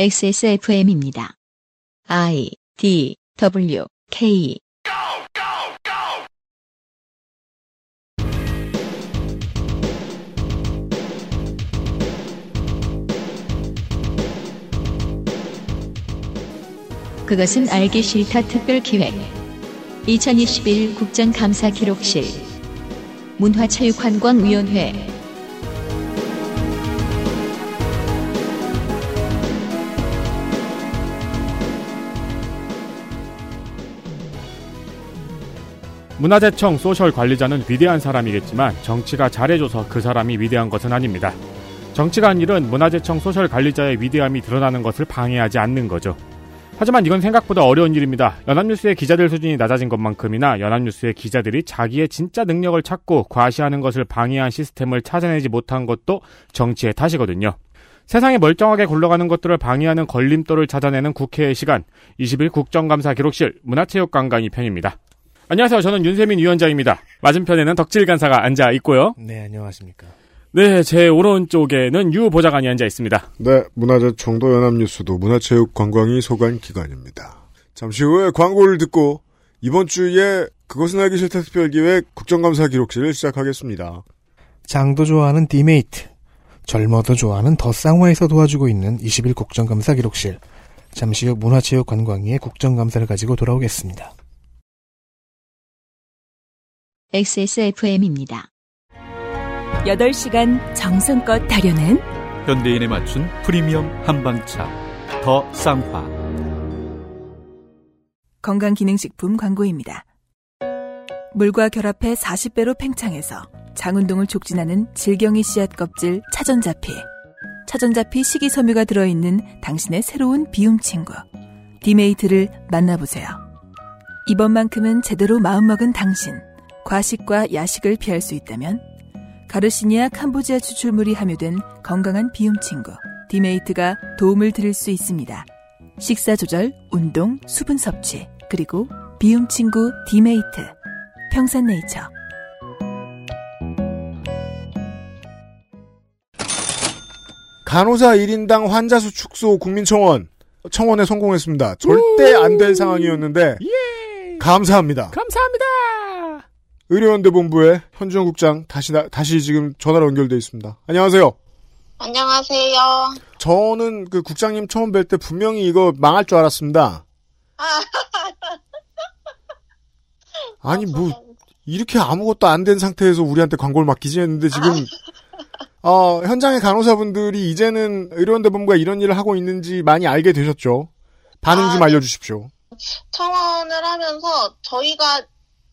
XSFM입니다. I D W K. 그것은 알기 싫다 특별 기획. 2021 국정감사 기록실. 문화체육관광위원회 문화재청 소셜 관리자는 위대한 사람이겠지만 정치가 잘해줘서 그 사람이 위대한 것은 아닙니다. 정치가 한 일은 문화재청 소셜 관리자의 위대함이 드러나는 것을 방해하지 않는 거죠. 하지만 이건 생각보다 어려운 일입니다. 연합뉴스의 기자들 수준이 낮아진 것만큼이나 연합뉴스의 기자들이 자기의 진짜 능력을 찾고 과시하는 것을 방해한 시스템을 찾아내지 못한 것도 정치의 탓이거든요. 세상에 멀쩡하게 굴러가는 것들을 방해하는 걸림돌을 찾아내는 국회의 시간 21 국정감사 기록실 문화체육관광위 편입니다. 안녕하세요. 저는 윤세민 위원장입니다. 맞은편에는 덕질 간사가 앉아 있고요. 네, 안녕하십니까. 네, 제 오른쪽에는 유 보좌관이 앉아 있습니다. 네, 문화재청도 연합뉴스도 문화체육관광위 소관 기관입니다. 잠시 후에 광고를 듣고 이번 주에 그것은 알기 싫다 특별기획 국정감사 기록실을 시작하겠습니다. 장도 좋아하는 디메이트, 젊어도 좋아하는 더 쌍화에서 도와주고 있는 21 국정감사 기록실. 잠시 후 문화체육관광위의 국정감사를 가지고 돌아오겠습니다. XSFM입니다. 8시간 정성껏 다려낸 현대인에 맞춘 프리미엄 한방차 더 쌍화 건강기능식품 광고입니다. 물과 결합해 40배로 팽창해서 장운동을 촉진하는 질경이 씨앗 껍질 차전자피 차전자피 식이섬유가 들어있는 당신의 새로운 비움 친구 디메이트를 만나보세요. 이번만큼은 제대로 마음먹은 당신 과식과 야식을 피할 수 있다면 가르시니아 캄보지아 추출물이 함유된 건강한 비움 친구 디메이트가 도움을 드릴 수 있습니다. 식사 조절, 운동, 수분 섭취, 그리고 비움 친구 디메이트. 평산네이처. 간호사 1인당 환자 수 축소 국민청원 청원에 성공했습니다. 절대 안 될 상황이었는데 감사합니다. 감사합니다. 의료연대 본부의 현주영 국장 다시 나- 다시 지금 전화로 연결돼 있습니다. 안녕하세요. 안녕하세요. 저는 그 국장님 처음 뵐 때 분명히 이거 망할 줄 알았습니다. 아니 뭐 이렇게 아무것도 안 된 상태에서 우리한테 광고를 맡기지 했는데 지금 어, 현장의 간호사분들이 이제는 의료연대 본부가 이런 일을 하고 있는지 많이 알게 되셨죠. 반응 좀 아, 네. 알려주십시오. 청원을 하면서 저희가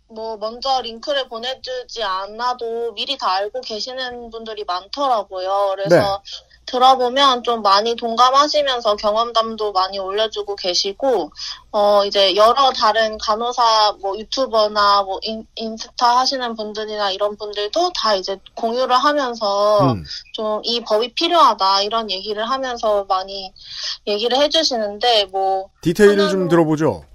뭐 먼저 링크를 보내주지 않아도 미리 다 알고 계시는 분들이 많더라고요. 그래서 네. 들어보면 좀 많이 동감하시면서 경험담도 많이 올려주고 계시고, 어, 이제 여러 다른 간호사, 뭐 유튜버나 뭐 인, 인스타 하시는 분들이나 이런 분들도 다 이제 공유를 하면서 음. 좀이 법이 필요하다 이런 얘기를 하면서 많이 얘기를 해주시는데 뭐 디테일을 좀 하나로- 들어보죠.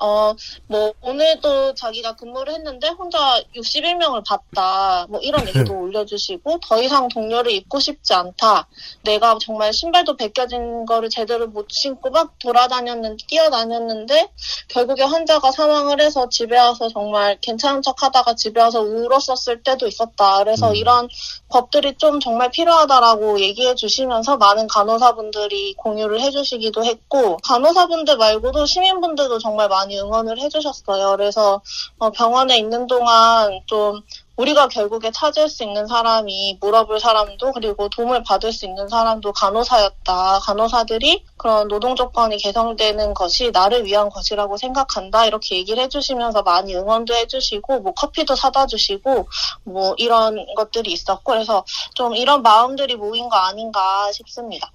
어, 뭐, 오늘도 자기가 근무를 했는데 혼자 61명을 봤다. 뭐, 이런 얘기도 올려주시고, 더 이상 동료를 입고 싶지 않다. 내가 정말 신발도 벗겨진 거를 제대로 못 신고 막 돌아다녔는데, 뛰어다녔는데, 결국에 환자가 사망을 해서 집에 와서 정말 괜찮은 척 하다가 집에 와서 울었었을 때도 있었다. 그래서 음. 이런 법들이 좀 정말 필요하다라고 얘기해 주시면서 많은 간호사분들이 공유를 해 주시기도 했고 간호사분들 말고도 시민분들도 정말 많이 응원을 해주셨어요. 그래서 어, 병원에 있는 동안 좀 우리가 결국에 찾을 수 있는 사람이 물어볼 사람도 그리고 도움을 받을 수 있는 사람도 간호사였다. 간호사들이 그런 노동 조건이 개선되는 것이 나를 위한 것이라고 생각한다. 이렇게 얘기를 해주시면서 많이 응원도 해주시고 뭐 커피도 사다 주시고 뭐 이런 것들이 있었고 그래서 좀 이런 마음들이 모인 거 아닌가 싶습니다.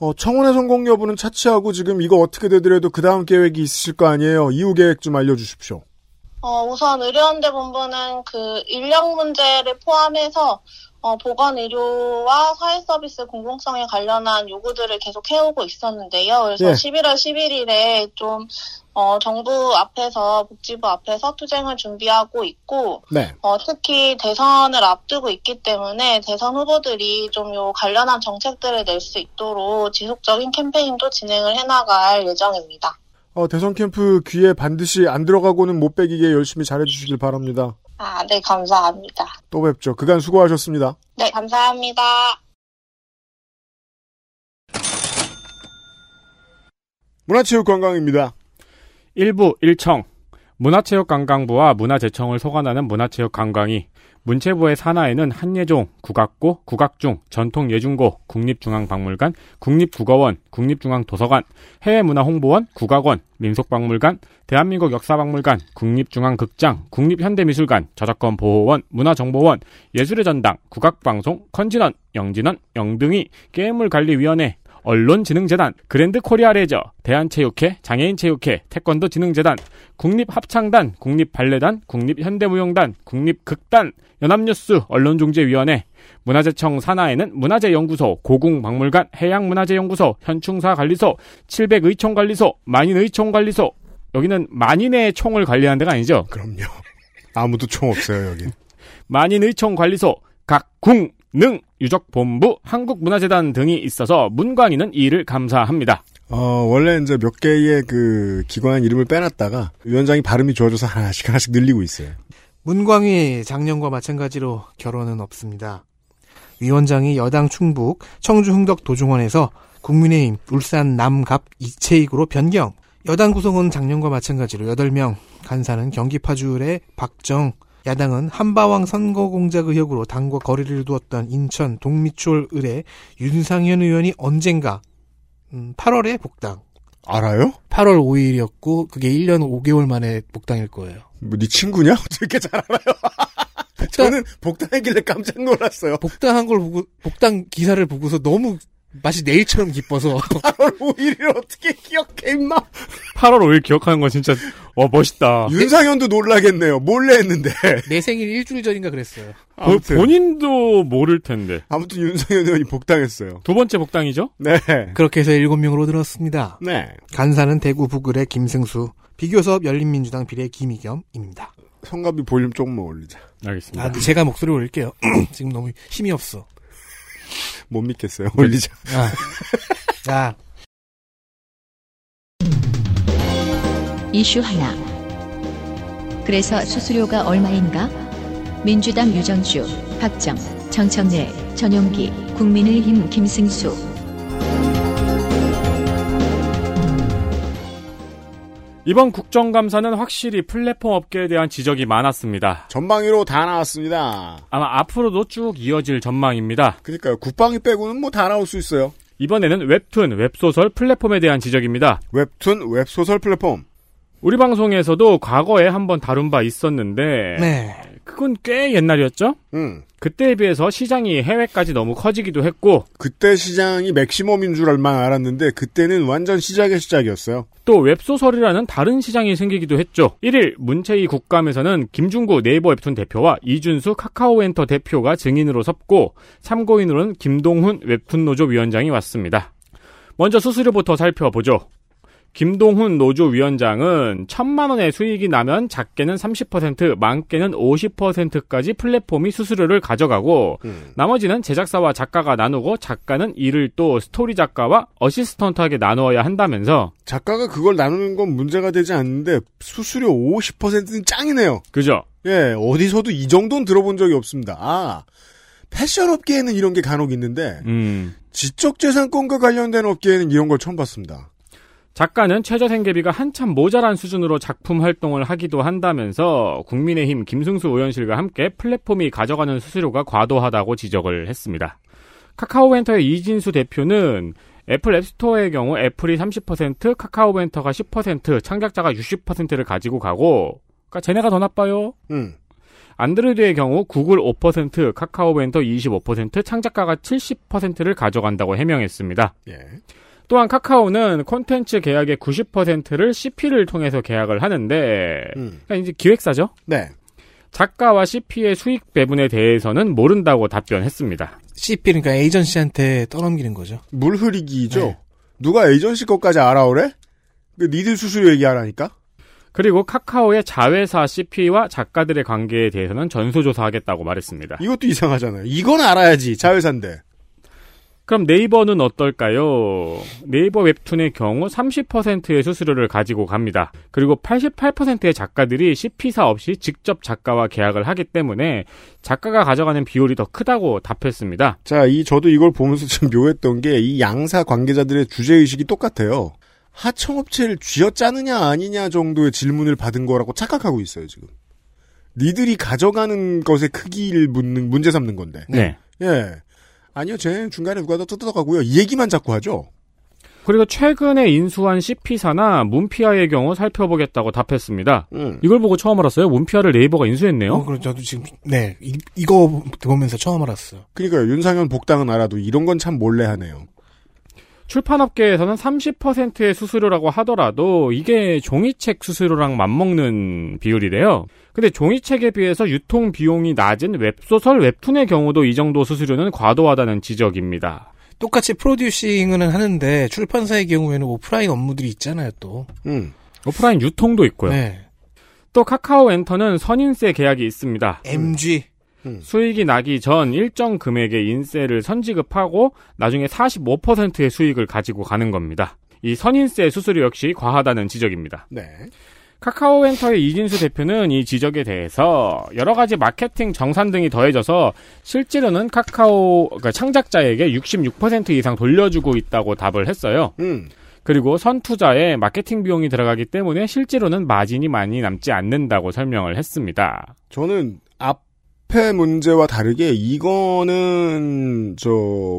어, 청원의 성공 여부는 차치하고 지금 이거 어떻게 되더라도 그 다음 계획이 있으실 거 아니에요. 이후 계획 좀 알려주십시오. 어, 우선 의료연대 본부는 그 인력 문제를 포함해서 어, 보건 의료와 사회 서비스 공공성에 관련한 요구들을 계속 해오고 있었는데요. 그래서 예. 11월 11일에 좀 어, 정부 앞에서 복지부 앞에서 투쟁을 준비하고 있고 네. 어, 특히 대선을 앞두고 있기 때문에 대선 후보들이 좀 요 관련한 정책들을 낼 수 있도록 지속적인 캠페인도 진행을 해나갈 예정입니다. 어, 대선 캠프 귀에 반드시 안 들어가고는 못 빼기게 열심히 잘해주시길 바랍니다. 아, 네, 감사합니다. 또 뵙죠. 그간 수고하셨습니다. 네, 감사합니다. 문화체육관광입니다. 일부 1청. 문화체육관광부와 문화재청을 소관하는 문화체육관광이 문체부의 산하에는 한예종, 국악고, 국악중, 전통예중고, 국립중앙박물관, 국립국어원, 국립중앙도서관, 해외문화홍보원, 국악원, 민속박물관, 대한민국 역사박물관, 국립중앙극장, 국립현대미술관, 저작권보호원, 문화정보원, 예술의 전당, 국악방송, 콘진원, 영진위, 영등위, 게임물관리위원회, 언론진흥재단, 그랜드 코리아 레저, 대한체육회, 장애인체육회, 태권도진흥재단, 국립합창단, 국립발레단, 국립현대무용단, 국립극단, 연합뉴스, 언론중재위원회, 문화재청 산하에는 문화재연구소, 고궁박물관, 해양문화재연구소, 현충사관리소, 700의총관리소, 만인의총관리소, 여기는 만인의 총을 관리하는 데가 아니죠? 그럼요. 아무도 총 없어요, 여기. 만인의총관리소, 각 궁, 능, 유적본부, 한국문화재단 등이 있어서 문광희는 이를 감사합니다. 어, 원래 이제 몇 개의 그 기관 이름을 빼놨다가 위원장이 발음이 좋아져서 하나씩 하나씩 늘리고 있어요. 문광희 작년과 마찬가지로 결혼은 없습니다. 위원장이 여당 충북 청주 흥덕 도중원에서 국민의힘 울산 남갑 이채익으로 변경. 여당 구성은 작년과 마찬가지로 8명, 간사는 경기 파주의 박정, 야당은 한바왕 선거 공작 의혹으로 당과 거리를 두었던 인천 동미추홀 을의 윤상현 의원이 언젠가 음, 8월에 복당. 알아요? 8월 5일이었고 그게 1년 5개월 만에 복당일 거예요. 뭐, 네 친구냐? 어떻게 잘 알아요? 저는 복당했길래 깜짝 놀랐어요. 복당한 걸 보고 복당 기사를 보고서 너무 마치 내일처럼 기뻐서 8월 5일을 어떻게 기억해, 임마? 8월 5일 기억하는 건 진짜 어 멋있다. 윤상현도 놀라겠네요. 몰래 했는데. 내 생일 일주일 전인가 그랬어요. 보- 아무튼, 본인도 모를 텐데. 아무튼 윤상현 의원이 복당했어요. 두 번째 복당이죠? 네. 그렇게 해서 7명으로 늘었습니다. 네. 간사는 대구 북을의 김승수, 비교섭 열린민주당 비례 김희겸입니다. 성갑이 볼륨 조금만 올리자. 알겠습니다. 아, 제가 목소리 올릴게요. 지금 너무 힘이 없어. 못 믿겠어요. 올리자. 아. 자, 이슈 하나. 그래서 수수료가 얼마인가? 민주당 유정주, 박정, 정청래, 전용기, 국민의힘 김승수. 이번 국정감사는 확실히 플랫폼 업계에 대한 지적이 많았습니다. 전방위로 다 나왔습니다. 아마 앞으로도 쭉 이어질 전망입니다. 그러니까요. 국방위 빼고는 뭐 다 나올 수 있어요. 이번에는 웹툰, 웹소설, 플랫폼에 대한 지적입니다. 웹툰, 웹소설 플랫폼. 우리 방송에서도 과거에 한번 다룬 바 있었는데 네. 그건 꽤 옛날이었죠? 음. 그때에 비해서 시장이 해외까지 너무 커지기도 했고 그때 시장이 맥시멈인 줄 알만 알았는데 그때는 완전 시작의 시작이었어요. 또 웹소설이라는 다른 시장이 생기기도 했죠. 1일 문체위 국감에서는 김중구 네이버 웹툰 대표와 이준수 카카오엔터 대표가 증인으로 섰고 참고인으로는 김동훈 웹툰 노조 위원장이 왔습니다. 먼저 수수료부터 살펴보죠. 김동훈 노조 위원장은 천만 원의 수익이 나면 작게는 30%, 많게는 50%까지 플랫폼이 수수료를 가져가고 음. 나머지는 제작사와 작가가 나누고 작가는 이를 또 스토리 작가와 어시스턴트하게 나누어야 한다면서 작가가 그걸 나누는 건 문제가 되지 않는데 수수료 50%는 짱이네요. 그죠? 예, 어디서도 이 정도는 들어본 적이 없습니다. 아, 패션 업계에는 이런 게 간혹 있는데 음. 지적재산권과 관련된 업계에는 이런 걸 처음 봤습니다. 작가는 최저 생계비가 한참 모자란 수준으로 작품 활동을 하기도 한다면서 국민의힘 김승수 의원실과 함께 플랫폼이 가져가는 수수료가 과도하다고 지적을 했습니다. 카카오벤터의 이진수 대표는 애플 앱스토어의 경우 애플이 30%, 카카오벤터가 10%, 창작자가 60%를 가지고 가고, 그러니까 쟤네가 더 나빠요. 음. 안드로이드의 경우 구글 5%, 카카오벤터 25%, 창작가가 70%를 가져간다고 해명했습니다. 예. 또한 카카오는 콘텐츠 계약의 90%를 CP를 통해서 계약을 하는데 음. 그러니까 이제 기획사죠. 네. 작가와 CP의 수익 배분에 대해서는 모른다고 답변했습니다. CP 그러니까 에이전시한테 떠넘기는 거죠. 물 흐리기죠. 네. 누가 에이전시 것까지 알아오래? 그 니들 수수료 얘기하라니까? 그리고 카카오의 자회사 CP와 작가들의 관계에 대해서는 전수조사하겠다고 말했습니다. 이것도 이상하잖아요. 이건 알아야지. 자회사인데. 그럼 네이버는 어떨까요? 네이버 웹툰의 경우 30%의 수수료를 가지고 갑니다. 그리고 88%의 작가들이 CP사 없이 직접 작가와 계약을 하기 때문에 작가가 가져가는 비율이 더 크다고 답했습니다. 자, 이 저도 이걸 보면서 좀 묘했던 게 이 양사 관계자들의 주제 의식이 똑같아요. 하청업체를 쥐어짜느냐 아니냐 정도의 질문을 받은 거라고 착각하고 있어요, 지금. 니들이 가져가는 것의 크기를 묻는 문제 삼는 건데. 네. 예. 아니요, 쟤 중간에 누가 더 뜯어가고요. 이 얘기만 자꾸 하죠. 그리고 최근에 인수한 CP사나 문피아의 경우 살펴보겠다고 답했습니다. 음. 이걸 보고 처음 알았어요. 문피아를 네이버가 인수했네요. 어, 그럼 저도 지금 네 이, 이거 보면서 처음 알았어요. 그러니까요. 윤상현 복당은 알아도 이런 건 참 몰래 하네요. 출판업계에서는 30%의 수수료라고 하더라도 이게 종이책 수수료랑 맞먹는 비율이래요. 근데 종이책에 비해서 유통 비용이 낮은 웹소설 웹툰의 경우도 이 정도 수수료는 과도하다는 지적입니다. 똑같이 프로듀싱은 하는데 출판사의 경우에는 오프라인 업무들이 있잖아요 또. 음. 오프라인 유통도 있고요. 네. 또 카카오 엔터는 선인세 계약이 있습니다. MG 수익이 나기 전 일정 금액의 인세를 선지급하고 나중에 45%의 수익을 가지고 가는 겁니다. 이 선인세 수수료 역시 과하다는 지적입니다. 네. 카카오엔터의 이진수 대표는 이 지적에 대해서 여러 가지 마케팅 정산 등이 더해져서 실제로는 카카오 그러니까 창작자에게 66% 이상 돌려주고 있다고 답을 했어요. 음. 그리고 선투자에 마케팅 비용이 들어가기 때문에 실제로는 마진이 많이 남지 않는다고 설명을 했습니다. 저는 앞의 문제와 다르게 이거는 저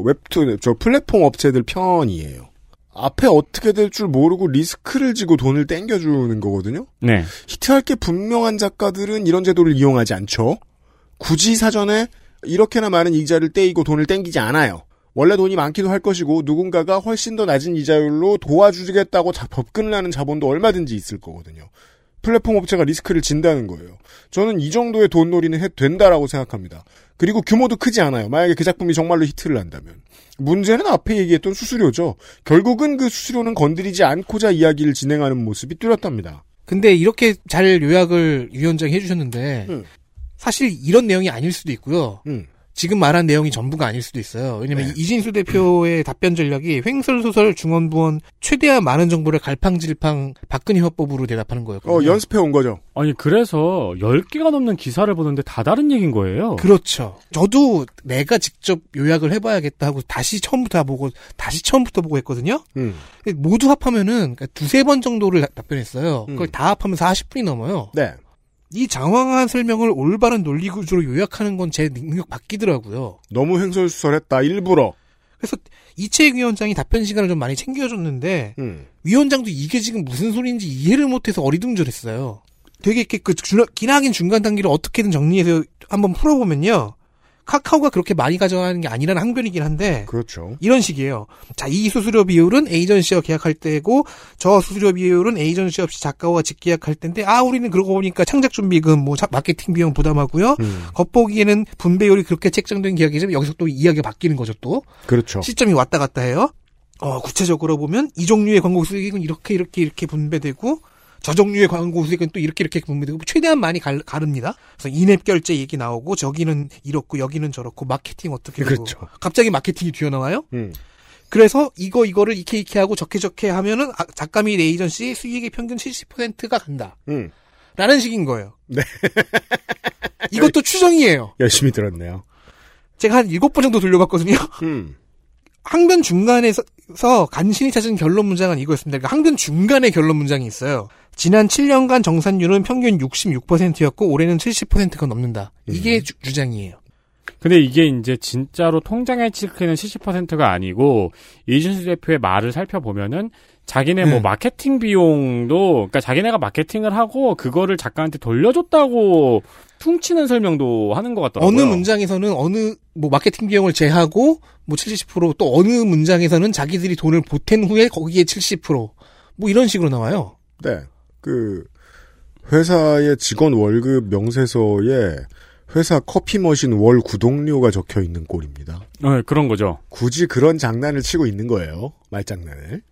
웹툰 저 플랫폼 업체들 편이에요. 앞에 어떻게 될 줄 모르고 리스크를 지고 돈을 땡겨주는 거거든요. 네. 히트할 게 분명한 작가들은 이런 제도를 이용하지 않죠. 굳이 사전에 이렇게나 많은 이자를 떼이고 돈을 땡기지 않아요. 원래 돈이 많기도 할 것이고 누군가가 훨씬 더 낮은 이자율로 도와주겠다고 자- 법근을 하는 자본도 얼마든지 있을 거거든요. 플랫폼 업체가 리스크를 진다는 거예요. 저는 이 정도의 돈놀이는 해도 된다라고 생각합니다. 그리고 규모도 크지 않아요. 만약에 그 작품이 정말로 히트를 한다면. 문제는 앞에 얘기했던 수수료죠. 결국은 그 수수료는 건드리지 않고자 이야기를 진행하는 모습이 뚜렷합니다. 근데 이렇게 잘 요약을 위원장이 해주셨는데 음. 사실 이런 내용이 아닐 수도 있고요. 음. 지금 말한 내용이 전부가 아닐 수도 있어요. 왜냐면 네. 이진수 대표의 답변 전략이 횡설소설 중원부원 최대한 많은 정보를 갈팡질팡 박근혜 화법으로 대답하는 거였거든요. 어, 연습해 온 거죠. 아니 그래서 10개가 넘는 기사를 보는데 다 다른 얘기인 거예요. 그렇죠. 저도 내가 직접 요약을 해봐야겠다 하고 다시 처음부터 다 보고 다시 처음부터 보고 했거든요. 음. 모두 합하면은 그러니까 두세 번 정도를 답변했어요. 음. 그걸 다 합하면 40분이 넘어요. 네. 이 장황한 설명을 올바른 논리 구조로 요약하는 건 제 능력 바뀌더라고요. 너무 횡설수설했다. 일부러. 그래서 이채익 위원장이 답변 시간을 좀 많이 챙겨줬는데 음. 위원장도 이게 지금 무슨 소리인지 이해를 못해서 어리둥절했어요. 되게 이렇게 그 중- 기나긴 중간 단계를 어떻게든 정리해서 한번 풀어보면요. 카카오가 그렇게 많이 가져가는 게 아니라는 항변이긴 한데 그렇죠. 이런 식이에요. 자, 이 수수료 비율은 에이전시와 계약할 때고 저 수수료 비율은 에이전시 없이 작가와 직계약할 때인데 아 우리는 그러고 보니까 창작 준비금 뭐 자- 마케팅 비용 부담하고요. 음. 겉보기에는 분배율이 그렇게 책정된 계약이지만 여기서 또 이야기가 바뀌는 거죠 또. 그렇죠. 시점이 왔다 갔다 해요. 어, 구체적으로 보면 이 종류의 광고 수익은 이렇게 이렇게 이렇게 분배되고 저 종류의 광고 수익은 또 이렇게 이렇게 분배되고 최대한 많이 갈, 가릅니다. 그래서 인앱 결제 얘기 나오고 저기는 이렇고 여기는 저렇고 마케팅 어떻게 되고 그렇죠. 갑자기 마케팅이 튀어나와요. 음. 그래서 이거 이거를 이케 이케 하고 저케 저케 하면은 아, 작가 및 에이전시 수익의 평균 70%가 간다. 음. 라는 식인 거예요. 네. 이것도 추정이에요. 열심히 들었네요. 제가 한 일곱 번 정도 돌려봤거든요. 음. 항변 중간에서 간신히 찾은 결론 문장은 이거였습니다. 그러니까 항변 중간에 결론 문장이 있어요. 지난 7년간 정산율은 평균 66%였고 올해는 70%가 넘는다. 이게 주, 주장이에요. 근데 이게 이제 진짜로 통장에 찍히는 70%가 아니고 이준수 대표의 말을 살펴보면은 자기네 뭐 네. 마케팅 비용도 그러니까 자기네가 마케팅을 하고 그거를 작가한테 돌려줬다고 퉁치는 설명도 하는 것 같더라고요. 어느 문장에서는 어느 뭐 마케팅 비용을 제하고 뭐 70%또 어느 문장에서는 자기들이 돈을 보탠 후에 거기에 70%뭐 이런 식으로 나와요. 네. 그 회사의 직원 월급 명세서에 회사 커피 머신 월 구독료가 적혀 있는 꼴입니다. 네, 그런 거죠. 굳이 그런 장난을 치고 있는 거예요. 말장난을.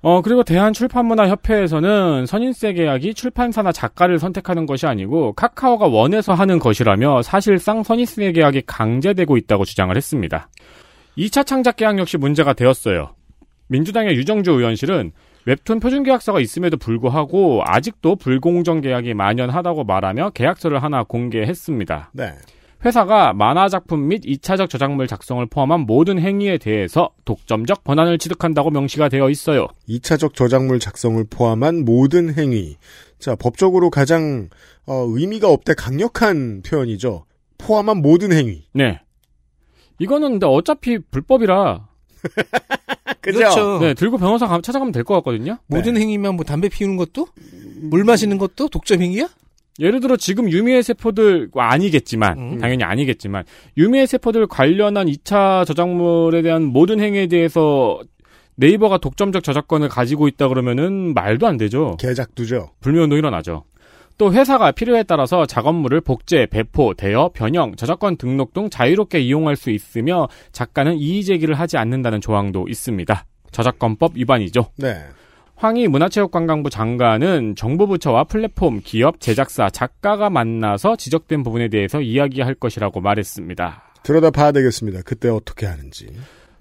어, 그리고 대한출판문화협회에서는 선인세 계약이 출판사나 작가를 선택하는 것이 아니고 카카오가 원해서 하는 것이라며 사실상 선인세 계약이 강제되고 있다고 주장을 했습니다. 2차 창작 계약 역시 문제가 되었어요. 민주당의 유정주 의원실은 웹툰 표준 계약서가 있음에도 불구하고 아직도 불공정 계약이 만연하다고 말하며 계약서를 하나 공개했습니다. 네. 회사가 만화 작품 및 2차적 저작물 작성을 포함한 모든 행위에 대해서 독점적 권한을 취득한다고 명시가 되어 있어요. 2차적 저작물 작성을 포함한 모든 행위. 자, 법적으로 가장 어, 의미가 없대 강력한 표현이죠. 포함한 모든 행위. 네. 이거는 근데 어차피 불법이라 그렇죠. 네, 들고 변호사 가- 찾아가면 될 것 같거든요. 모든 행위면 뭐 담배 피우는 것도 물 마시는 것도 독점 행위야? 예를 들어 지금 유미의 세포들 아니겠지만 음. 당연히 아니겠지만 유미의 세포들 관련한 2차 저작물에 대한 모든 행위에 대해서 네이버가 독점적 저작권을 가지고 있다 그러면은 말도 안 되죠. 개작두죠. 불매운동 일어나죠. 또 회사가 필요에 따라서 작업물을 복제, 배포, 대여, 변형, 저작권 등록 등 자유롭게 이용할 수 있으며 작가는 이의 제기를 하지 않는다는 조항도 있습니다. 저작권법 위반이죠. 네. 황희 문화체육관광부 장관은 정부부처와 플랫폼, 기업, 제작사, 작가가 만나서 지적된 부분에 대해서 이야기할 것이라고 말했습니다. 들여다 봐야 되겠습니다. 그때 어떻게 하는지.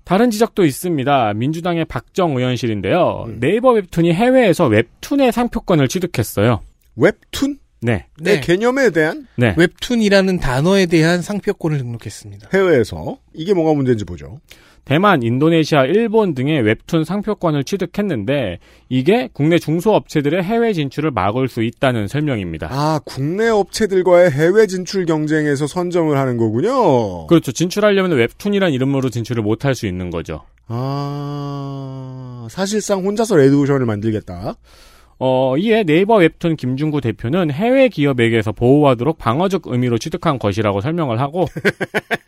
다른 지적도 있습니다. 민주당의 박정 의원실인데요. 음. 네이버 웹툰이 해외에서 웹툰의 상표권을 취득했어요. 웹툰? 네. 내 개념에 대한 네. 웹툰이라는 단어에 대한 상표권을 등록했습니다. 해외에서 이게 뭐가 문제인지 보죠. 대만, 인도네시아, 일본 등의 웹툰 상표권을 취득했는데 이게 국내 중소업체들의 해외 진출을 막을 수 있다는 설명입니다. 아, 국내 업체들과의 해외 진출 경쟁에서 선점을 하는 거군요. 그렇죠. 진출하려면 웹툰이란 이름으로 진출을 못할 수 있는 거죠. 아, 사실상 혼자서 레드오션을 만들겠다. 어, 이에 네이버 웹툰 김중구 대표는 해외 기업에게서 보호하도록 방어적 의미로 취득한 것이라고 설명을 하고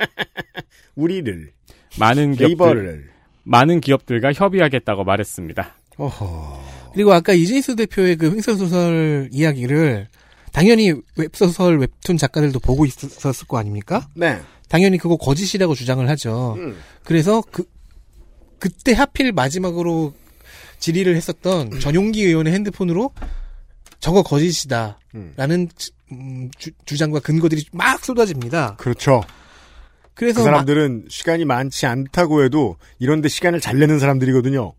우리를, 많은 기업들. 많은 기업들과 협의하겠다고 말했습니다. 어허. 그리고 아까 이진수 대표의 그 횡설소설 이야기를 당연히 웹소설 웹툰 작가들도 보고 있었을 거 아닙니까? 네. 당연히 그거 거짓이라고 주장을 하죠. 음. 그래서 그 그때 하필 마지막으로 질의를 했었던 전용기 의원의 핸드폰으로 저거 거짓이다 라는 음. 음, 주, 주장과 근거들이 막 쏟아집니다. 그렇죠. 그래서 그 사람들은 시간이 많지 않다고 해도 이런데 시간을 잘 내는 사람들이거든요.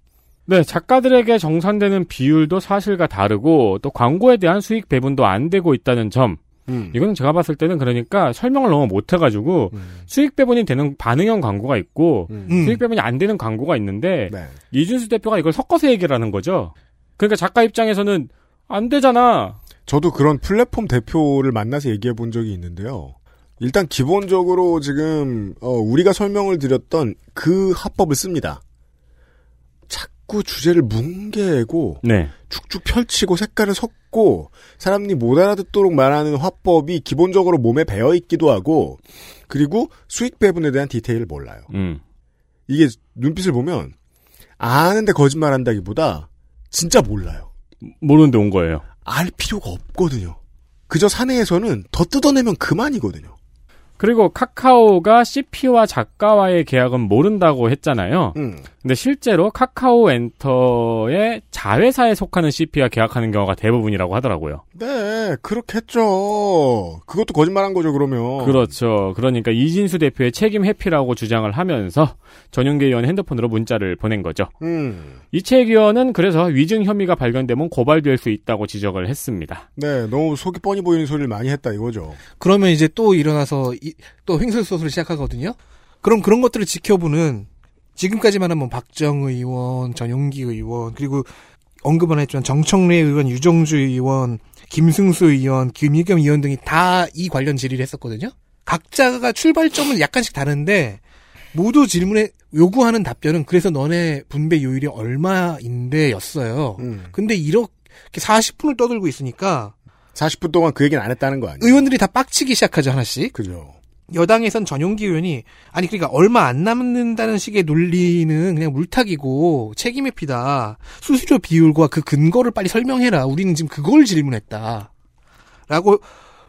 네, 작가들에게 정산되는 비율도 사실과 다르고 또 광고에 대한 수익 배분도 안 되고 있다는 점. 음. 이건 제가 봤을 때는 그러니까 설명을 너무 못 해가지고 수익 배분이 되는 반응형 광고가 있고 음. 음. 수익 배분이 안 되는 광고가 있는데 네. 이준수 대표가 이걸 섞어서 얘기를 하는 거죠. 그러니까 작가 입장에서는 안 되잖아. 저도 그런 플랫폼 대표를 만나서 얘기해 본 적이 있는데요. 일단 기본적으로 지금 어, 우리가 설명을 드렸던 그 합법을 씁니다. 자꾸 주제를 뭉개고 네. 축축 펼치고 색깔을 섞고 사람들이 못 알아듣도록 말하는 화법이 기본적으로 몸에 배어 있기도 하고 그리고 수익 배분에 대한 디테일을 몰라요. 음. 이게 눈빛을 보면 아는데 거짓말한다기보다 진짜 몰라요. 모르는데 온 거예요. 알 필요가 없거든요. 그저 사내에서는 더 뜯어내면 그만이거든요. 그리고 카카오가 CP와 작가와의 계약은 모른다고 했잖아요. 음. 근데 실제로 카카오 엔터의 자회사에 속하는 CP와 계약하는 경우가 대부분이라고 하더라고요. 네, 그렇겠죠. 그것도 거짓말한 거죠, 그러면. 그렇죠. 그러니까 이진수 대표의 책임 회피라고 주장을 하면서 전용기 의원 핸드폰으로 문자를 보낸 거죠. 음. 이채익 의원은 그래서 위증 혐의가 발견되면 고발될 수 있다고 지적을 했습니다. 네, 너무 속이 뻔히 보이는 소리를 많이 했다 이거죠. 그러면 이제 또 일어나서 이- 또 횡설소설을 시작하거든요. 그럼 그런 것들을 지켜보는 지금까지만 하면 박정 의원, 전용기 의원 그리고 언급 안 했지만 정청래 의원, 유정주 의원, 김승수 의원, 김의겸 의원 등이 다 이 관련 질의를 했었거든요. 각자가 출발점은 약간씩 다른데 모두 질문에 요구하는 답변은 그래서 너네 분배 요율이 얼마인데였어요. 음. 근데 이렇게 40분을 떠들고 있으니까 40분 동안 그 얘기는 안 했다는 거 아니에요? 의원들이 다 빡치기 시작하죠 하나씩. 그죠. 여당에선 전용기 의원이 아니 그러니까 얼마 안 남는다는 식의 논리는 그냥 물타기고 책임 회피다. 수수료 비율과 그 근거를 빨리 설명해라. 우리는 지금 그걸 질문했다. 라고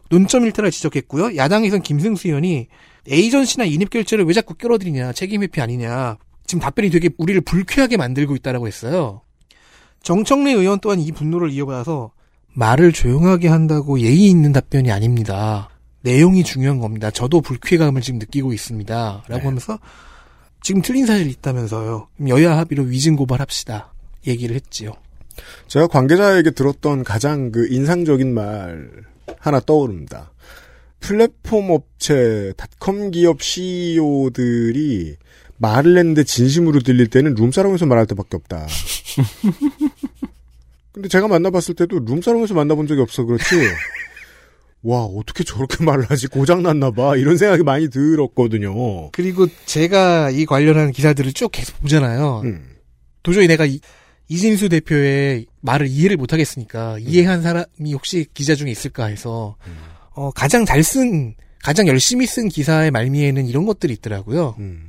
논점 일탈을 지적했고요. 야당에선 김승수 의원이 에이전시나 인입결제를 왜 자꾸 끌어들이냐, 책임 회피 아니냐. 지금 답변이 되게 우리를 불쾌하게 만들고 있다라고 했어요. 정청래 의원 또한 이 분노를 이어받아서 말을 조용하게 한다고 예의 있는 답변이 아닙니다. 내용이 중요한 겁니다. 저도 불쾌감을 지금 느끼고 있습니다. 라고 네. 하면서 지금 틀린 사실이 있다면서요. 여야 합의로 위증 고발합시다. 얘기를 했지요. 제가 관계자에게 들었던 가장 그 인상적인 말 하나 떠오릅니다. 플랫폼 업체, 닷컴 기업 CEO들이 말을 했는데 진심으로 들릴 때는 룸사롱에서 말할 때밖에 없다. 근데 제가 만나봤을 때도 룸사롱에서 만나본 적이 없어 그렇지. 와 어떻게 저렇게 말을 하지 고장났나 봐 이런 생각이 많이 들었거든요. 그리고 제가 이 관련한 기사들을 쭉 계속 보잖아요. 음. 도저히 내가 이, 이진수 대표의 말을 이해를 못하겠으니까 이해한 사람이 혹시 기자 중에 있을까 해서 어, 가장 잘 쓴, 가장 열심히 쓴 기사의 말미에는 이런 것들이 있더라고요. 음.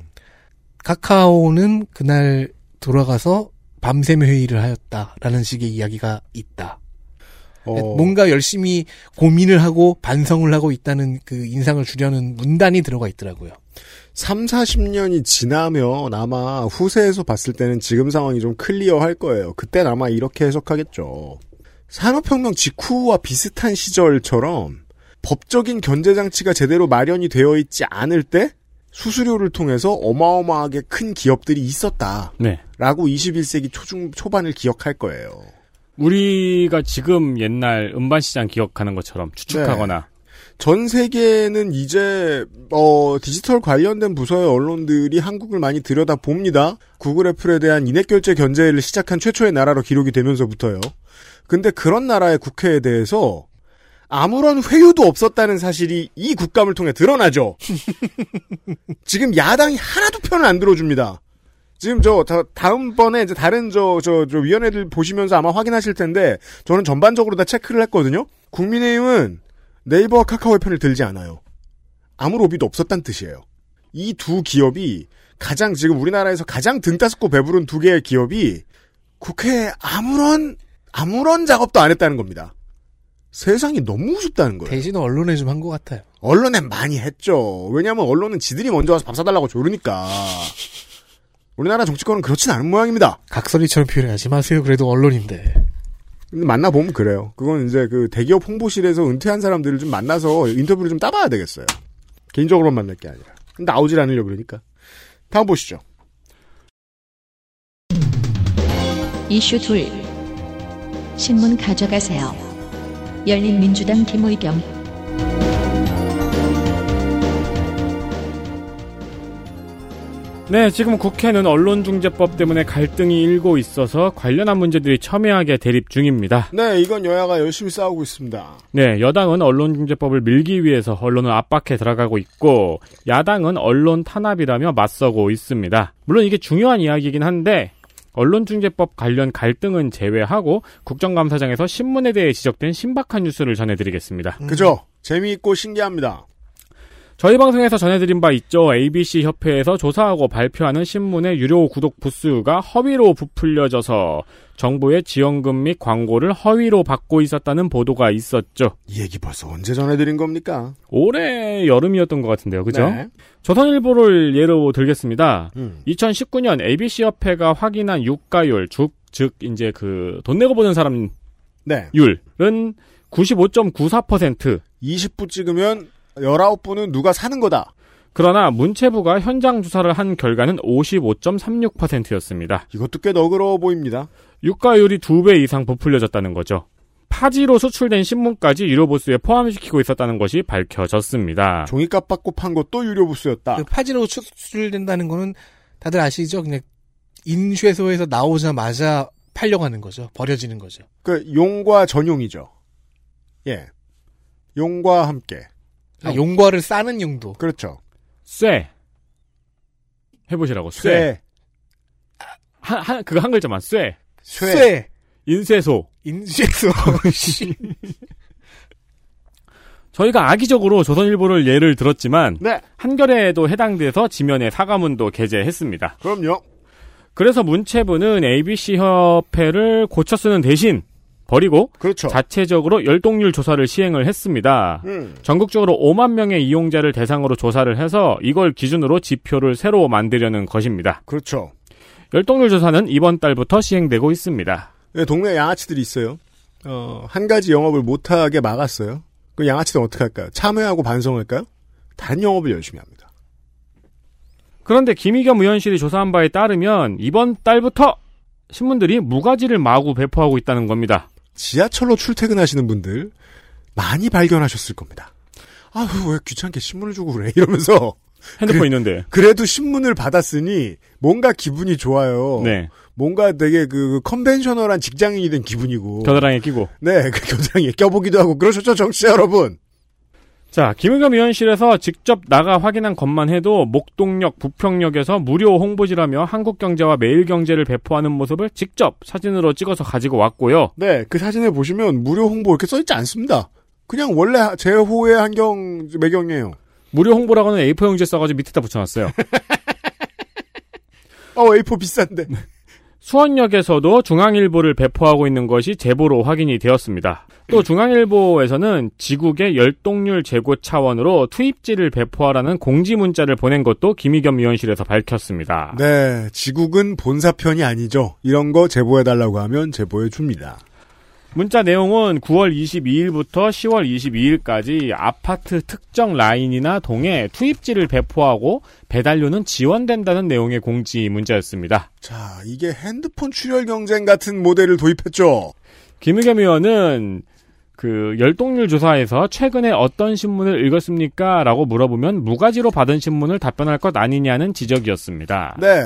카카오는 그날 돌아가서 밤샘 회의를 하였다라는 식의 이야기가 있다. 어, 뭔가 열심히 고민을 하고 반성을 하고 있다는 그 인상을 주려는 문단이 들어가 있더라고요. 3, 40년이 지나면 아마 후세에서 봤을 때는 지금 상황이 좀 클리어할 거예요. 그땐 아마 이렇게 해석하겠죠. 산업혁명 직후와 비슷한 시절처럼 법적인 견제장치가 제대로 마련이 되어 있지 않을 때 수수료를 통해서 어마어마하게 큰 기업들이 있었다. 네. 라고 21세기 초중, 초반을 기억할 거예요. 우리가 지금 옛날 음반 시장 기억하는 것처럼 추측하거나 전 세계는 이제 어, 디지털 관련된 부서의 언론들이 한국을 많이 들여다 봅니다. 구글 애플에 대한 인앱 결제 견제를 시작한 최초의 나라로 기록이 되면서부터요. 근데 그런 나라의 국회에 대해서 아무런 회유도 없었다는 사실이 이 국감을 통해 드러나죠. 지금 야당이 하나도 편을 안 들어줍니다. 지금 저 다, 다음번에 이제 다른 저, 저, 저 위원회들 보시면서 아마 확인하실 텐데 저는 전반적으로 다 체크를 했거든요. 국민의힘은 네이버와 카카오의 편을 들지 않아요. 아무 로비도 없었단 뜻이에요. 이 두 기업이 가장 지금 우리나라에서 가장 등 따스고 배부른 두 개의 기업이 국회에 아무런 아무런 작업도 안 했다는 겁니다. 세상이 너무 우습다는 거예요. 대신 언론에 좀 한 것 같아요. 언론에 많이 했죠. 왜냐하면 언론은 지들이 먼저 와서 밥 사달라고 조르니까. 우리나라 정치권은 그렇진 않은 모양입니다. 각설이처럼 표현하지 마세요. 그래도 언론인데. 만나보면 그래요. 그건 이제 그 대기업 홍보실에서 은퇴한 사람들을 좀 만나서 인터뷰를 좀 따봐야 되겠어요. 개인적으로 만날 게 아니라. 근데 나오질 않으려고 그러니까. 다음 보시죠. 이슈 둘. 신문 가져가세요. 열린민주당 김의겸. 네, 지금 국회는 언론중재법 때문에 갈등이 일고 있어서 관련한 문제들이 첨예하게 대립 중입니다. 네, 이건 여야가 열심히 싸우고 있습니다. 네, 여당은 언론중재법을 밀기 위해서 언론을 압박해 들어가고 있고, 야당은 언론 탄압이라며 맞서고 있습니다. 물론 이게 중요한 이야기이긴 한데, 언론중재법 관련 갈등은 제외하고 국정감사장에서 신문에 대해 지적된 신박한 뉴스를 전해드리겠습니다. 그죠? 재미있고 신기합니다. 저희 방송에서 전해드린 바 있죠. ABC 협회에서 조사하고 발표하는 신문의 유료 구독 부수가 허위로 부풀려져서 정부의 지원금 및 광고를 허위로 받고 있었다는 보도가 있었죠. 이 얘기 벌써 언제 전해드린 겁니까? 올해 여름이었던 것 같은데요. 그죠? 네. 조선일보를 예로 들겠습니다. 음. 2019년 ABC 협회가 확인한 유가율, 즉, 즉 이제 그 돈 내고 보는 사람 네. 율은 95.94%. 20부 찍으면 19부는 누가 사는 거다. 그러나 문체부가 현장 조사를 한 결과는 55.36%였습니다. 이것도 꽤 너그러워 보입니다. 유가율이 두배 이상 부풀려졌다는 거죠. 파지로 수출된 신문까지 유료 보수에 포함시키고 있었다는 것이 밝혀졌습니다. 종이값 받고 판 것도 유료 부수였다. 그 파지로 수출된다는 거는 다들 아시죠? 그냥 인쇄소에서 나오자마자 팔려가는 거죠. 버려지는 거죠. 그 용과 전용이죠. 예. 용과 함께. 아, 용과를 싸는 용도. 그렇죠. 쇠. 해보시라고, 쇠. 쇠. 한, 한, 그거 한 글자만, 쇠. 쇠. 쇠. 인쇄소. 인쇄소. 씨. 저희가 악의적으로 조선일보를 예를 들었지만, 네. 한겨레에도 해당돼서 지면에 사과문도 게재했습니다. 그럼요. 그래서 문체부는 ABC 협회를 고쳐 쓰는 대신, 버리고 그렇죠. 자체적으로 열동률 조사를 시행을 했습니다. 음. 전국적으로 5만 명의 이용자를 대상으로 조사를 해서 이걸 기준으로 지표를 새로 만들려는 것입니다. 그렇죠. 열동률 조사는 이번 달부터 시행되고 있습니다. 네, 동네 양아치들이 있어요. 어, 한 가지 영업을 못하게 막았어요. 그 양아치들은 어떻게 할까요? 참여하고 반성할까요? 단 영업을 열심히 합니다. 그런데 김희겸 의원실이 조사한 바에 따르면 이번 달부터 신문들이 무가지를 마구 배포하고 있다는 겁니다. 지하철로 출퇴근하시는 분들 많이 발견하셨을 겁니다. 아휴 왜 귀찮게 신문을 주고 그래 이러면서 핸드폰 그래- 있는데. 그래도 신문을 받았으니 뭔가 기분이 좋아요. 네. 뭔가 되게 그 컨벤셔널한 직장인이 된 기분이고. 겨드랑이에 끼고. 네, 그 겨드랑이에 껴보기도 하고 그러셨죠, 정치자 여러분. 자, 김의겸 의원실에서 직접 나가 확인한 것만 해도 목동역, 부평역에서 무료 홍보지라며 한국경제와 매일경제를 배포하는 모습을 직접 사진으로 찍어서 가지고 왔고요. 네, 그 사진에 보시면 무료 홍보 이렇게 써있지 않습니다. 그냥 원래 제호의 한경 매경이에요. 무료 홍보라고는 A4 용지에 써가지고 밑에다 붙여놨어요. 어, A4 비싼데. 수원역에서도 중앙일보를 배포하고 있는 것이 제보로 확인이 되었습니다. 또 중앙일보에서는 지국의 열동률 제고 차원으로 투입지를 배포하라는 공지 문자를 보낸 것도 김의겸 의원실에서 밝혔습니다. 네, 지국은 본사편이 아니죠. 이런 거 제보해달라고 하면 제보해 줍니다. 문자 내용은 9월 22일부터 10월 22일까지 아파트 특정 라인이나 동에 투입지를 배포하고 배달료는 지원된다는 내용의 공지 문자였습니다. 자, 이게 핸드폰 출혈 경쟁 같은 모델을 도입했죠. 김의겸 의원은 그 열동률 조사에서 최근에 어떤 신문을 읽었습니까? 라고 물어보면 무가지로 받은 신문을 답변할 것 아니냐는 지적이었습니다. 네.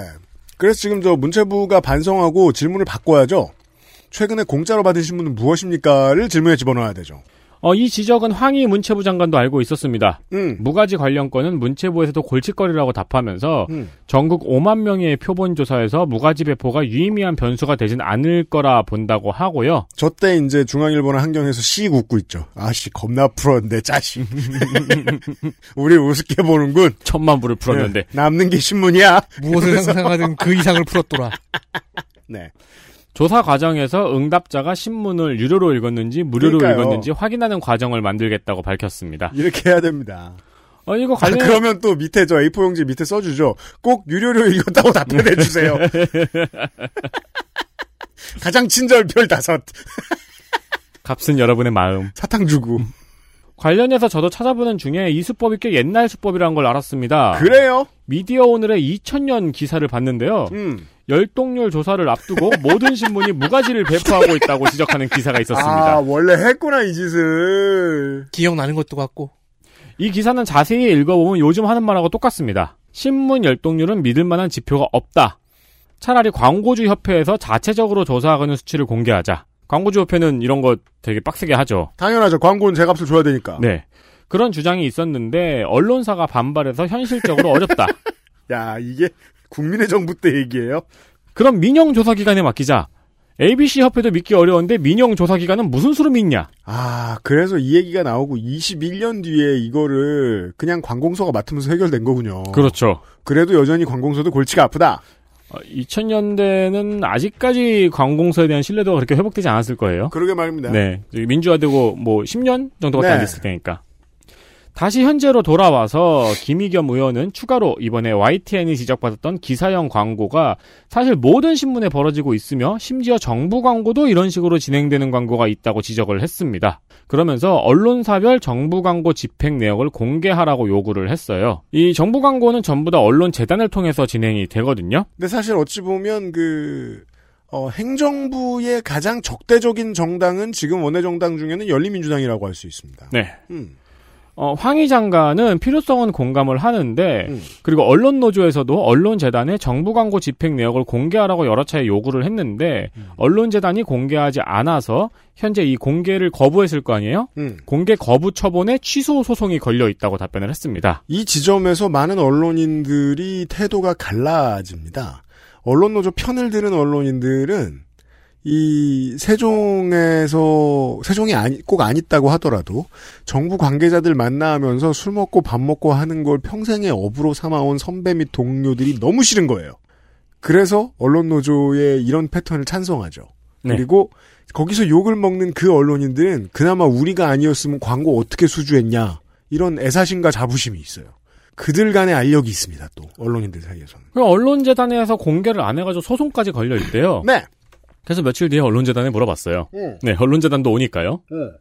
그래서 지금 저 문체부가 반성하고 질문을 바꿔야죠. 최근에 공짜로 받은 신문은 무엇입니까?를 질문에 집어넣어야 되죠. 어, 이 지적은 황희 문체부 장관도 알고 있었습니다. 음. 무가지 관련 건은 문체부에서도 골칫거리라고 답하면서 음. 전국 5만 명의 표본 조사에서 무가지 배포가 유의미한 변수가 되진 않을 거라 본다고 하고요. 저 때 이제 중앙일보나 한경에서 씩 웃고 있죠. 아씨 겁나 풀었는데 짜식. 우리 우습게 보는군. 천만 불을 풀었는데. 네, 남는 게 신문이야. 무엇을 상상하든 그 이상을 풀었더라. 네. 조사 과정에서 응답자가 신문을 유료로 읽었는지 무료로 그러니까요. 읽었는지 확인하는 과정을 만들겠다고 밝혔습니다. 이렇게 해야 됩니다. 어, 이거 아, 관련 그러면 또 밑에 저 A4 용지 밑에 써주죠. 꼭 유료로 읽었다고 답변해 주세요. 가장 친절 별 다섯. 값은 여러분의 마음. 사탕 주고. 관련해서 저도 찾아보는 중에 이 수법이 꽤 옛날 수법이라는 걸 알았습니다. 그래요? 미디어 오늘의 2000년 기사를 봤는데요. 음. 열동률 조사를 앞두고 모든 신문이 무가지를 배포하고 있다고 지적하는 기사가 있었습니다. 아, 원래 했구나, 이 짓을. 기억나는 것도 같고. 이 기사는 자세히 읽어보면 요즘 하는 말하고 똑같습니다. 신문 열동률은 믿을 만한 지표가 없다. 차라리 광고주 협회에서 자체적으로 조사하는 수치를 공개하자. 광고주 협회는 이런 거 되게 빡세게 하죠. 당연하죠. 광고는 제 값을 줘야 되니까. 네. 그런 주장이 있었는데 언론사가 반발해서 현실적으로 어렵다. 야, 이게 국민의 정부 때 얘기예요? 그럼 민영 조사 기관에 맡기자. ABC 협회도 믿기 어려운데 민영 조사 기관은 무슨 수로 믿냐? 아, 그래서 이 얘기가 나오고 21년 뒤에 이거를 그냥 관공서가 맡으면서 해결된 거군요. 그렇죠. 그래도 여전히 관공서도 골치가 아프다. 2000년대는 아직까지 관공서에 대한 신뢰도가 그렇게 회복되지 않았을 거예요. 그러게 말입니다. 네. 민주화되고 뭐 10년 정도밖에 네. 안 됐을 테니까. 다시 현재로 돌아와서 김희겸 의원은 추가로 이번에 YTN이 지적받았던 기사형 광고가 사실 모든 신문에 벌어지고 있으며 심지어 정부 광고도 이런 식으로 진행되는 광고가 있다고 지적을 했습니다. 그러면서 언론사별 정부 광고 집행 내역을 공개하라고 요구를 했어요. 이 정부 광고는 전부 다 언론 재단을 통해서 진행이 되거든요. 근데 사실 어찌 보면 그 어, 행정부의 가장 적대적인 정당은 지금 원내정당 중에는 열린민주당이라고 할 수 있습니다. 네. 음. 어, 황희 장관은 필요성은 공감을 하는데 음. 그리고 언론 노조에서도 언론 재단의 정부 광고 집행 내역을 공개하라고 여러 차례 요구를 했는데 음. 언론 재단이 공개하지 않아서 현재 이 공개를 거부했을 거 아니에요? 음. 공개 거부 처분에 취소 소송이 걸려 있다고 답변을 했습니다. 이 지점에서 많은 언론인들이 태도가 갈라집니다. 언론 노조 편을 들은 언론인들은 이 세종에서 세종이 아니 꼭 안 있다고 하더라도 정부 관계자들 만나면서 술 먹고 밥 먹고 하는 걸 평생의 업으로 삼아온 선배 및 동료들이 너무 싫은 거예요. 그래서 언론 노조의 이런 패턴을 찬성하죠. 네. 그리고 거기서 욕을 먹는 그 언론인들은 그나마 우리가 아니었으면 광고 어떻게 수주했냐 이런 애사심과 자부심이 있어요. 그들 간의 알력이 있습니다. 또 언론인들 사이에서는. 그 언론재단에서 공개를 안 해가지고 소송까지 걸려 있대요. 네. 그래서 며칠 뒤에 언론재단에 물어봤어요. 음. 네, 언론재단도 오니까요. 음.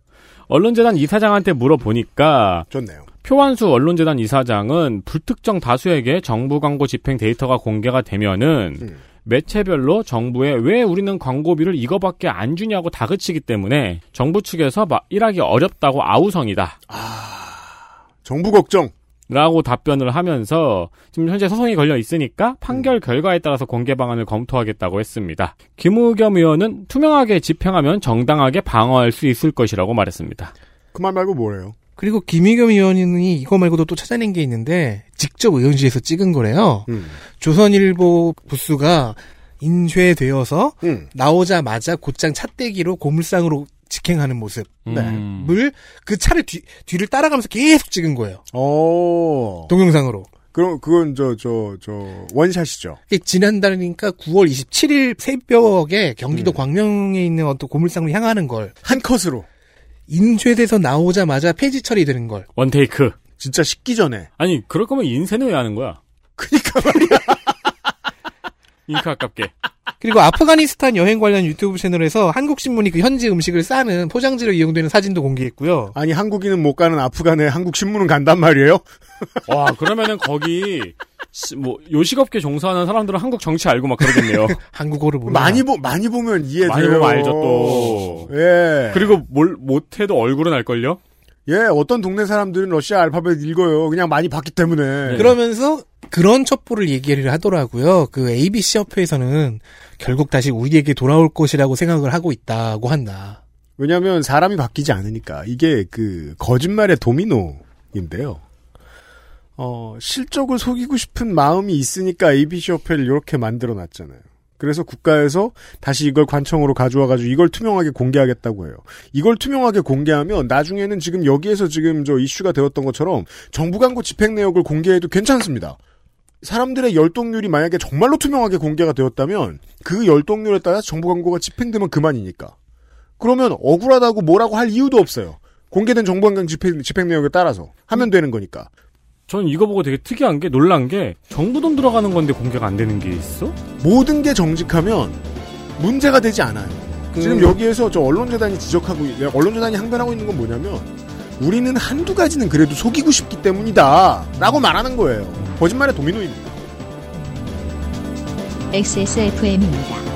언론재단 이사장한테 물어보니까 좋네요. 표완수 언론재단 이사장은 불특정 다수에게 정부 광고 집행 데이터가 공개가 되면은 음. 매체별로 정부에 왜 우리는 광고비를 이거밖에 안 주냐고 다그치기 때문에 정부 측에서 막 일하기 어렵다고 아우성이다. 정부 걱정. 라고 답변을 하면서 지금 현재 소송이 걸려 있으니까 판결 결과에 따라서 공개 방안을 검토하겠다고 했습니다. 김우겸 의원은 투명하게 집행하면 정당하게 방어할 수 있을 것이라고 말했습니다. 그 말 말고 뭐래요? 그리고 김의겸 의원이 이거 말고도 또 찾아낸 게 있는데 직접 의원실에서 찍은 거래요. 음. 조선일보 부수가 인쇄되어서 음. 나오자마자 곧장 찻대기로 고물상으로 직행하는 모습을 음. 그 차를 뒤, 뒤를 따라가면서 계속 찍은 거예요. 어. 동영상으로. 그럼 그건 저 저 저 원샷이죠. 지난달이니까 9월 27일 새벽에 경기도 음. 광명에 있는 어떤 고물상으로 향하는 걸 한 컷으로. 인쇄돼서 나오자마자 폐지 처리되는 걸. 원테이크. 진짜 식기 전에. 아니 그럴 거면 인쇄는 왜 하는 거야? 그니까 말이야. 잉크 아깝게. 그리고 아프가니스탄 여행 관련 유튜브 채널에서 한국신문이 그 현지 음식을 싸는 포장지로 이용되는 사진도 공개했고요. 아니 한국인은 못 가는 아프간에 한국 신문은 간단 말이에요. 와 그러면은 거기 시- 뭐 요식업계 종사하는 사람들은 한국 정치 알고 막 그러겠네요. 한국어를 모르 많이 보 많이 보면 이해돼요. 많이 보면 알죠, 또. 예. 그리고 뭘 못해도 얼굴은 알걸요? 예 어떤 동네 사람들은 러시아 알파벳 읽어요. 그냥 많이 봤기 때문에. 네. 그러면서 그런 첩보를 얘기를 하더라고요. 그 ABC 협회에서는 결국 다시 우리에게 돌아올 것이라고 생각을 하고 있다고 한다. 왜냐하면 사람이 바뀌지 않으니까 이게 그 거짓말의 도미노인데요. 어 실적을 속이고 싶은 마음이 있으니까 ABC 협회를 이렇게 만들어 놨잖아요. 그래서 국가에서 다시 이걸 관청으로 가져와가지고 이걸 투명하게 공개하겠다고 해요. 이걸 투명하게 공개하면 나중에는 지금 여기에서 지금 저 이슈가 되었던 것처럼 정부 광고 집행 내역을 공개해도 괜찮습니다. 사람들의 열동률이 만약에 정말로 투명하게 공개가 되었다면 그 열동률에 따라 정부 광고가 집행되면 그만이니까. 그러면 억울하다고 뭐라고 할 이유도 없어요. 공개된 정부 광고 집행, 집행 내역에 따라서 하면 되는 거니까. 전 이거 보고 되게 특이한 게 놀란 게 정부 돈 들어가는 건데 공개가 안 되는 게 있어? 모든 게 정직하면 문제가 되지 않아요. 지금 여기에서 저 언론재단이 지적하고 언론재단이 항변하고 있는 건 뭐냐면 우리는 한두 가지는 그래도 속이고 싶기 때문이다라고 말하는 거예요. 거짓말의 도미노입니다. XSFM입니다.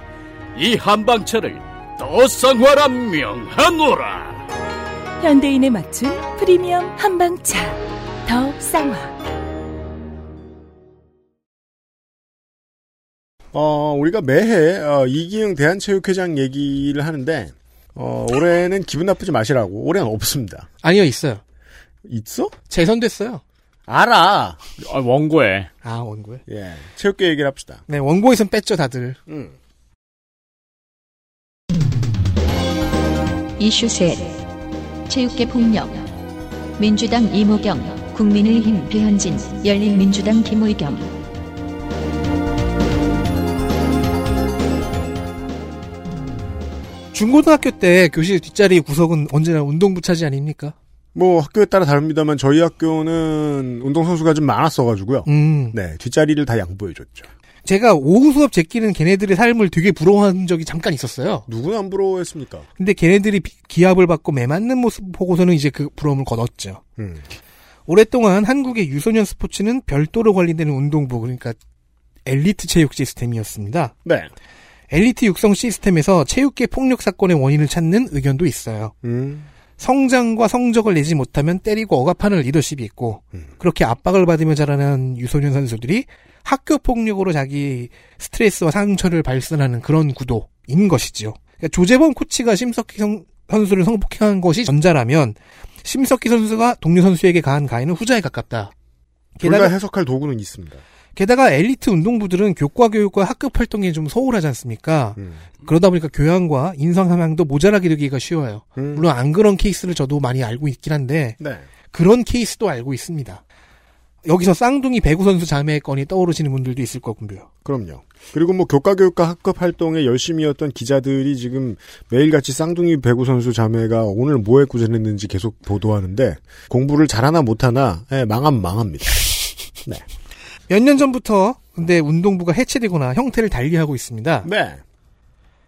이 한방차를 더 쌍화라 명하노라. 현대인에 맞춘 프리미엄 한방차. 더 쌍화. 어, 우리가 매해 어, 이기흥 대한체육회장 얘기를 하는데 어, 올해는 기분 나쁘지 마시라고. 올해는 없습니다. 아니요, 있어요. 있어? 재선됐어요. 알아. 아, 원고에. 아, 원고에? 예. 체육계 얘기를 합시다. 네, 원고에선 뺐죠, 다들. 음. 이슈 셋. 체육계 폭력. 민주당 이모경, 국민의힘 배현진, 열린민주당 김의겸. 중고등학교 때 교실 뒷자리 구석은 언제나 운동부 차지 아닙니까? 뭐 학교에 따라 다릅니다만 저희 학교는 운동선수가 좀 많았어가지고요. 음. 네. 뒷자리를 다 양보해줬죠. 제가 오후 수업 제끼는 걔네들의 삶을 되게 부러워한 적이 잠깐 있었어요. 누구나 안 부러워했습니까? 근데 걔네들이 비- 기합을 받고 매맞는 모습 보고서는 이제 그 부러움을 거뒀죠. 음. 오랫동안 한국의 유소년 스포츠는 별도로 관리되는 운동부, 그러니까 엘리트 체육 시스템이었습니다. 네. 엘리트 육성 시스템에서 체육계 폭력 사건의 원인을 찾는 의견도 있어요. 음. 성장과 성적을 내지 못하면 때리고 억압하는 리더십이 있고 음. 그렇게 압박을 받으며 자라는 유소년 선수들이 학교 폭력으로 자기 스트레스와 상처를 발산하는 그런 구도인 것이지요. 그러니까 조재범 코치가 심석희 성- 선수를 성폭행한 것이 전자라면 심석희 선수가 동료 선수에게 가한 가해는 후자에 가깝다. 둘다 게다가 해석할 도구는 있습니다. 게다가 엘리트 운동부들은 교과 교육과 학급 활동에 좀 소홀하지 않습니까? 음. 그러다 보니까 교양과 인성 함양도 모자라게 되기가 쉬워요. 음. 물론 안 그런 케이스를 저도 많이 알고 있긴 한데 네. 그런 케이스도 알고 있습니다. 여기서 쌍둥이 배구 선수 자매 건이 떠오르시는 분들도 있을 거고요. 그럼요. 그리고 뭐 교과 교육과 학급 활동에 열심히였던 기자들이 지금 매일같이 쌍둥이 배구 선수 자매가 오늘 뭐 했고 저랬는지 계속 보도하는데 공부를 잘하나 못하나 예, 망하면 망합니다. 몇 년 전부터 근데 운동부가 해체되거나 형태를 달리하고 있습니다. 네.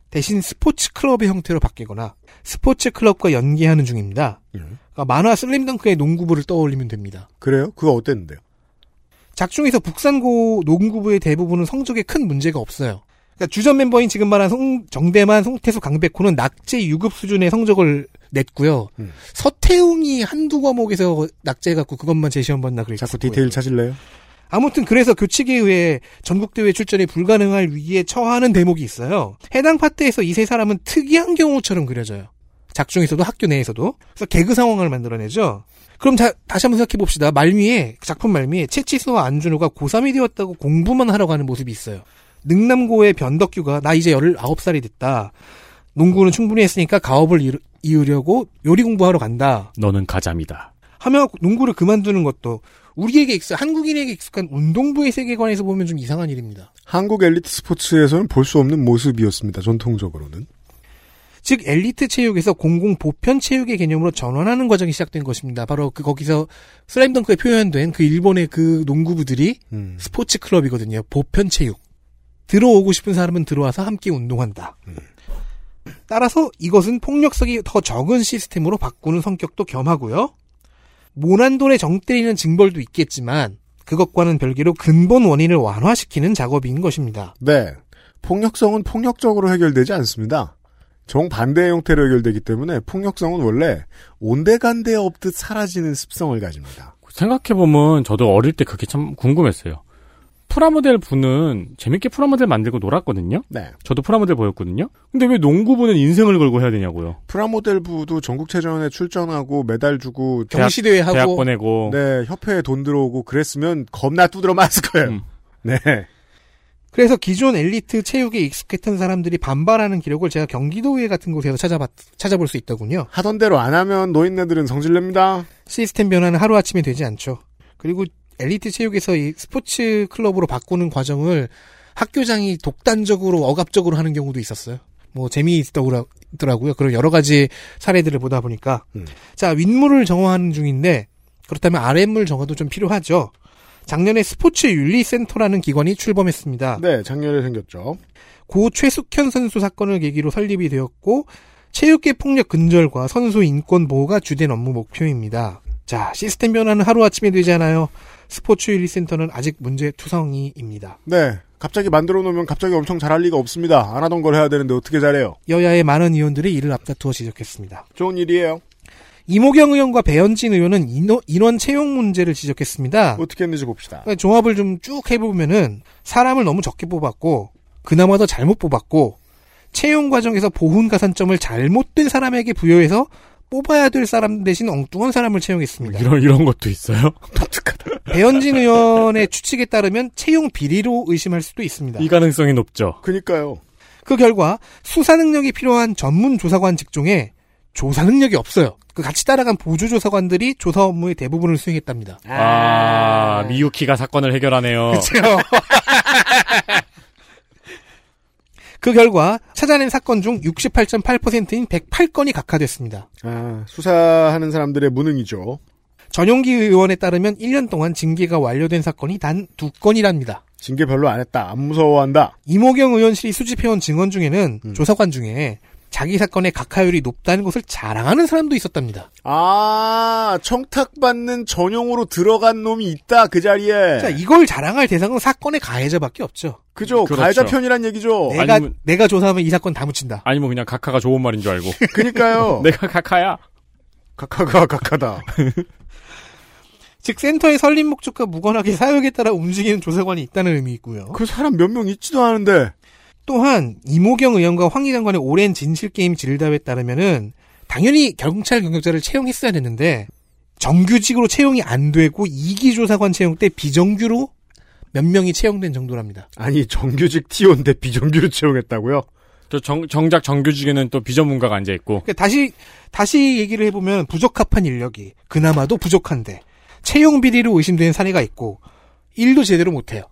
대신 스포츠 클럽의 형태로 바뀌거나 스포츠 클럽과 연계하는 중입니다. 음. 그러니까 만화 슬램덩크의 농구부를 떠올리면 됩니다. 그래요? 그거 어땠는데요? 작중에서 북산고 농구부의 대부분은 성적에 큰 문제가 없어요. 그러니까 주전 멤버인 지금 말한 송- 정대만, 송태수, 강백호는 낙제 유급 수준의 성적을 냈고요. 음. 서태웅이 한두 과목에서 낙제해갖고 그것만 제시한 번나 그랬어요. 자꾸 디테일 찾을래요? 아무튼 그래서 교칙에 의해 전국대회 출전이 불가능할 위기에 처하는 대목이 있어요. 해당 파트에서 이 세 사람은 특이한 경우처럼 그려져요. 작중에서도 학교 내에서도. 그래서 개그 상황을 만들어내죠. 그럼 자- 다시 한번 생각해 봅시다. 말미에 작품 말미에 채치수와 안준호가 고3이 되었다고 공부만 하러 가는 모습이 있어요. 능남고의 변덕규가 나 이제 19살이 됐다. 농구는 충분히 했으니까 가업을 이루, 이으려고 요리 공부하러 간다. 너는 가잠이다. 하며 농구를 그만두는 것도 우리에게 익숙, 한국인에게 익숙한 운동부의 세계관에서 보면 좀 이상한 일입니다. 한국 엘리트 스포츠에서는 볼 수 없는 모습이었습니다. 전통적으로는. 즉 엘리트 체육에서 공공 보편 체육의 개념으로 전환하는 과정이 시작된 것입니다. 바로 그 거기서 슬라임덩크에 표현된 그 일본의 그 농구부들이 음. 스포츠 클럽이거든요. 보편 체육. 들어오고 싶은 사람은 들어와서 함께 운동한다. 따라서 이것은 폭력성이 더 적은 시스템으로 바꾸는 성격도 겸하고요. 모난돈에 정 때리는 징벌도 있겠지만 그것과는 별개로 근본 원인을 완화시키는 작업인 것입니다. 네. 폭력성은 폭력적으로 해결되지 않습니다. 정반대의 형태로 해결되기 때문에 폭력성은 원래 온데간데 없듯 사라지는 습성을 가집니다. 생각해보면 저도 어릴 때 그게 참 궁금했어요. 프라모델 부는 재밌게 프라모델 만들고 놀았거든요? 네. 저도 프라모델 부였거든요? 근데 왜 농구부는 인생을 걸고 해야 되냐고요? 프라모델부도 전국체전에 출전하고 메달 주고 경시대회 하고 대학 보내고. 네, 협회에 돈 들어오고 그랬으면 겁나 두드러 맞을 거예요. 음. 네. 그래서 기존 엘리트 체육에 익숙했던 사람들이 반발하는 기록을 제가 경기도의회 같은 곳에서 찾아봤, 찾아볼 수 있더군요. 하던 대로 안 하면 노인네들은 성질냅니다. 시스템 변화는 하루아침에 되지 않죠. 그리고 엘리트 체육에서 이 스포츠 클럽으로 바꾸는 과정을 학교장이 독단적으로 억압적으로 하는 경우도 있었어요. 뭐 재미있더라고요. 그런 여러 가지 사례들을 보다 보니까 음. 자 윗물을 정화하는 중인데 그렇다면 아랫물 정화도 좀 필요하죠. 작년에 스포츠 윤리센터라는 기관이 출범했습니다. 네, 작년에 생겼죠. 고 최숙현 선수 사건을 계기로 설립이 되었고 체육계 폭력 근절과 선수 인권 보호가 주된 업무 목표입니다. 자, 시스템 변화는 하루아침에 되지 않아요. 스포츠 윤리센터는 아직 문제 투성이입니다. 네. 갑자기 만들어 놓으면 갑자기 엄청 잘할 리가 없습니다. 안 하던 걸 해야 되는데 어떻게 잘해요? 여야의 많은 의원들이 이를 앞다투어 지적했습니다. 좋은 일이에요. 이모경 의원과 배현진 의원은 인원, 인원 채용 문제를 지적했습니다. 어떻게 했는지 봅시다. 그러니까 종합을 좀 쭉 해보면은 사람을 너무 적게 뽑았고 그나마 더 잘못 뽑았고 채용 과정에서 보훈 가산점을 잘못된 사람에게 부여해서 뽑아야 될 사람 대신 엉뚱한 사람을 채용했습니다. 이런, 이런 것도 있어요? 배현진 의원의 추측에 따르면 채용 비리로 의심할 수도 있습니다. 이 가능성이 높죠. 그니까요. 그 결과 수사 능력이 필요한 전문 조사관 직종에 조사 능력이 없어요. 그 같이 따라간 보조 조사관들이 조사 업무의 대부분을 수행했답니다. 아, 미유키가 사건을 해결하네요. 그렇죠. 그 결과 찾아낸 사건 중 68.8%인 108건이 각하됐습니다. 아, 수사하는 사람들의 무능이죠. 전용기 의원에 따르면 1년 동안 징계가 완료된 사건이 단두 건이랍니다. 징계 별로 안 했다. 안 무서워한다. 이모경 의원실이 수집해온 증언 중에는 음. 조사관 중에 자기 사건의 각하율이 높다는 것을 자랑하는 사람도 있었답니다. 아, 청탁받는 전용으로 들어간 놈이 있다. 그 자리에. 자, 이걸 자랑할 대상은 사건의 가해자밖에 없죠. 그죠. 그렇죠. 가해자 편이란 얘기죠. 내가 아니면- 내가 조사하면 이 사건 다 묻힌다. 아니면 그냥 각하가 좋은 말인 줄 알고. 그니까요. 내가 각하야. 각하가 각하다. 즉 센터의 설립 목적과 무관하게 사역에 따라 움직이는 조사관이 있다는 의미이고요. 그 사람 몇 명 있지도 않은데. 또한 이모경 의원과 황희 장관의 오랜 진실 게임 질답에 따르면은 당연히 경찰 경력자를 채용했어야 됐는데 정규직으로 채용이 안 되고 이기 조사관 채용 때 비정규로 몇 명이 채용된 정도랍니다. 아니 정규직 T1인데 비정규로 채용했다고요? 저 정, 정작 정규직에는 또 비전문가가 앉아 있고. 그러니까 다시 다시 얘기를 해보면 부적합한 인력이 그나마도 부족한데 채용 비리로 의심되는 사례가 있고 일도 제대로 못해요.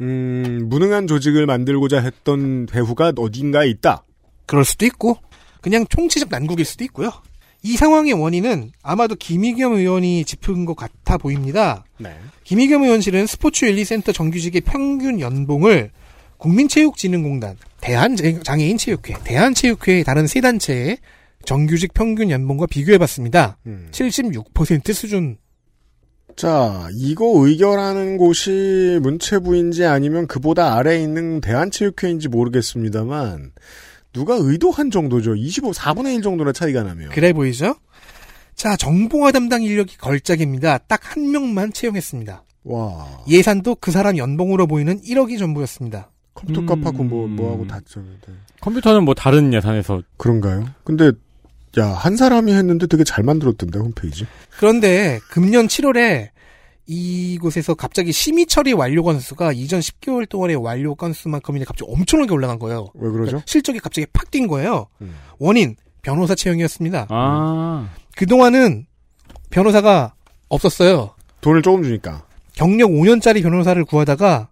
음, 무능한 조직을 만들고자 했던 배후가 어딘가에 있다. 그럴 수도 있고 그냥 총체적 난국일 수도 있고요. 이 상황의 원인은 아마도 김희겸 의원이 짚은 것 같아 보입니다. 네. 김희겸 의원실은 스포츠 윤리센터 정규직의 평균 연봉을 국민체육진흥공단, 대한장애인체육회, 대한체육회의 다른 세 단체의 정규직 평균 연봉과 비교해봤습니다. 음. 76% 수준. 자, 이거 의결하는 곳이 문체부인지 아니면 그보다 아래에 있는 대한체육회인지 모르겠습니다만 누가 의도한 정도죠. 25, 4분의 1 정도나 차이가 나면. 그래 보이죠? 자, 정보화 담당 인력이 걸작입니다. 딱 한 명만 채용했습니다. 와. 예산도 그 사람 연봉으로 보이는 1억이 전부였습니다. 컴퓨터 음. 값하고 뭐, 뭐하고 다 쳤는데. 컴퓨터는 뭐 다른 예산에서 그런가요? 근데, 야, 한 사람이 했는데 되게 잘 만들었던데, 홈페이지. 그런데 금년 7월에 이곳에서 갑자기 심의 처리 완료 건수가 이전 10개월 동안의 완료 건수만큼이나 갑자기 엄청나게 올라간 거예요. 왜 그러죠? 그러니까 실적이 갑자기 팍 뛴 거예요. 음. 원인 변호사 채용이었습니다. 아 그 동안은 변호사가 없었어요. 돈을 조금 주니까. 경력 5년짜리 변호사를 구하다가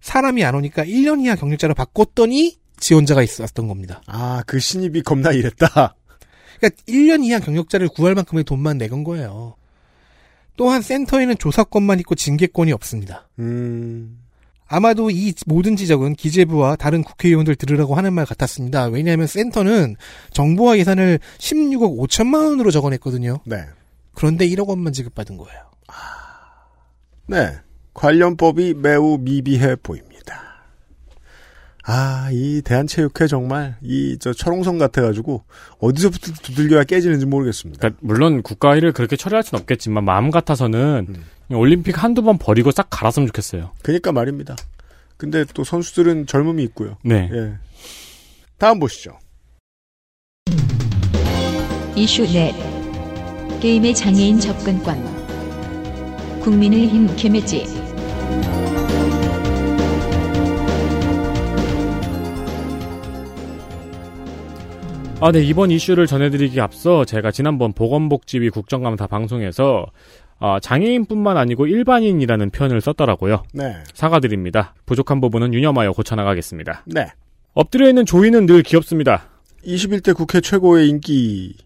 사람이 안 오니까 1년 이하 경력자로 바꿨더니 지원자가 있었던 겁니다. 아, 그 신입이 겁나 이랬다. 그러니까 1년 이하 경력자를 구할 만큼의 돈만 내건 거예요. 또한 센터에는 조사권만 있고 징계권이 없습니다. 음, 아마도 이 모든 지적은 기재부와 다른 국회의원들 들으라고 하는 말 같았습니다. 왜냐하면 센터는 정보화 예산을 16억 5천만 원으로 적어냈거든요. 네. 그런데 1억 원만 지급받은 거예요. 네. 관련법이 매우 미비해 보입니다. 아, 이 대한체육회 정말, 이, 저, 철옹성 같아가지고, 어디서부터 두들겨야 깨지는지 모르겠습니다. 그러니까 물론 국가 일을 그렇게 처리할 수는 없겠지만 마음 같아서는 음. 올림픽 한두 번 버리고 싹 갈았으면 좋겠어요. 그니까 말입니다. 근데 또 선수들은 젊음이 있고요. 네. 예. 다음 보시죠. 이슈 넷 게임의 장애인 접근권 국민의힘 김혜지 아, 네, 이번 이슈를 전해드리기 앞서 제가 지난번 보건복지위 국정감사 방송에서 아, 장애인뿐만 아니고 일반인이라는 표현을 썼더라고요. 네. 사과드립니다. 부족한 부분은 유념하여 고쳐나가겠습니다. 네. 엎드려 있는 조이는 늘 귀엽습니다. 21대 국회 최고의 인기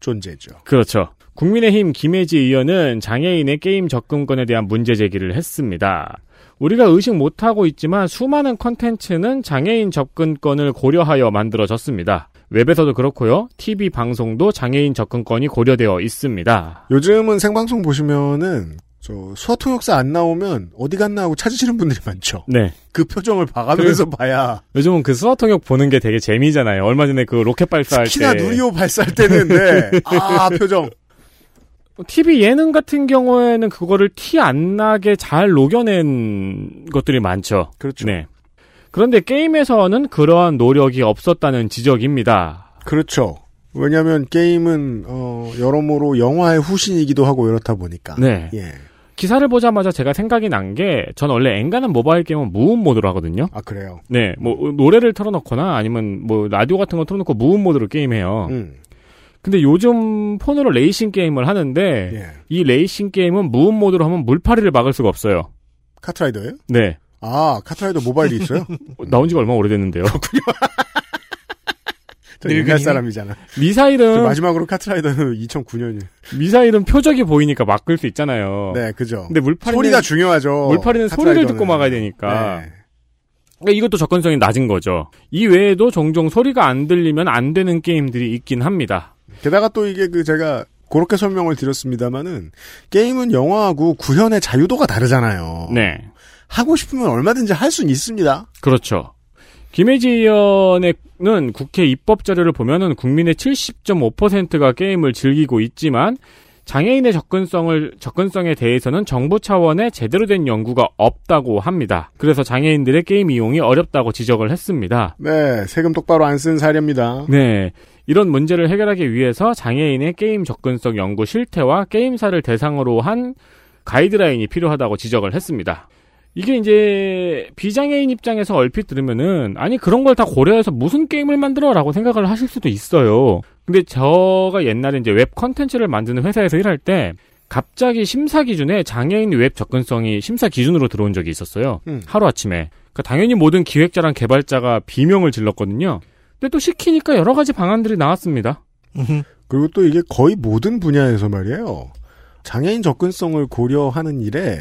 존재죠. 그렇죠. 국민의힘 김혜지 의원은 장애인의 게임 접근권에 대한 문제 제기를 했습니다. 우리가 의식 못하고 있지만 수많은 컨텐츠는 장애인 접근권을 고려하여 만들어졌습니다. 웹에서도 그렇고요. TV 방송도 장애인 접근권이 고려되어 있습니다. 요즘은 생방송 보시면은, 저, 수화 통역사 안 나오면 어디 갔나 하고 찾으시는 분들이 많죠. 네. 그 표정을 봐가면서 봐야. 요즘은 그 수화 통역 보는 게 되게 재미잖아요. 얼마 전에 그 로켓 발사할 특히나 때. 누리호 발사할 때는, 네. 아, 표정. TV 예능 같은 경우에는 그거를 티 안 나게 잘 녹여낸 것들이 많죠. 그렇죠. 네. 그런데 게임에서는 그러한 노력이 없었다는 지적입니다. 그렇죠. 왜냐면 게임은, 어, 여러모로 영화의 후신이기도 하고 이렇다 보니까. 네. 예. 기사를 보자마자 제가 생각이 난 게, 전 원래 엔간한 모바일 게임은 무음 모드로 하거든요. 아, 그래요. 네, 뭐, 노래를 틀어놓거나 아니면 뭐, 라디오 같은 거 틀어놓고 무음 모드로 게임해요. 음. 근데 요즘 폰으로 레이싱 게임을 하는데, 예. 이 레이싱 게임은 무음 모드로 하면 물파리를 막을 수가 없어요. 카트라이더예요 네. 아, 카트라이더 모바일이 있어요? 나온 지가 얼마 오래됐는데요. 늙은이네. 사람이잖아. 저 미사일은, 마지막으로 카트라이더는 2009년이에요. 미사일은 표적이 보이니까 막을 수 있잖아요. 네, 그죠. 근데 물파리는, 소리가 중요하죠. 물파리는 소리를 카트라이더는. 듣고 막아야 되니까. 네. 그러니까 이것도 접근성이 낮은 거죠. 이 외에도 종종 소리가 안 들리면 안 되는 게임들이 있긴 합니다. 게다가 또 이게 그 제가 그렇게 설명을 드렸습니다마는 게임은 영화하고 구현의 자유도가 다르잖아요. 네. 하고 싶으면 얼마든지 할 수는 있습니다. 그렇죠. 김혜지 의원은 국회 입법 자료를 보면은 국민의 70.5%가 게임을 즐기고 있지만 장애인의 접근성을 접근성에 대해서는 정부 차원의 제대로 된 연구가 없다고 합니다. 그래서 장애인들의 게임 이용이 어렵다고 지적을 했습니다. 네, 세금 똑바로 안 쓴 사례입니다. 네. 이런 문제를 해결하기 위해서 장애인의 게임 접근성 연구 실태와 게임사를 대상으로 한 가이드라인이 필요하다고 지적을 했습니다. 이게 이제 비장애인 입장에서 얼핏 들으면은 아니 그런 걸 다 고려해서 무슨 게임을 만들어라고 생각을 하실 수도 있어요. 근데 저가 옛날에 이제 웹 컨텐츠를 만드는 회사에서 일할 때 갑자기 심사 기준에 장애인 웹 접근성이 심사 기준으로 들어온 적이 있었어요. 음. 하루 아침에. 그러니까 당연히 모든 기획자랑 개발자가 비명을 질렀거든요. 근데 또 시키니까 여러 가지 방안들이 나왔습니다. 음흠. 그리고 또 이게 거의 모든 분야에서 말이에요. 장애인 접근성을 고려하는 일에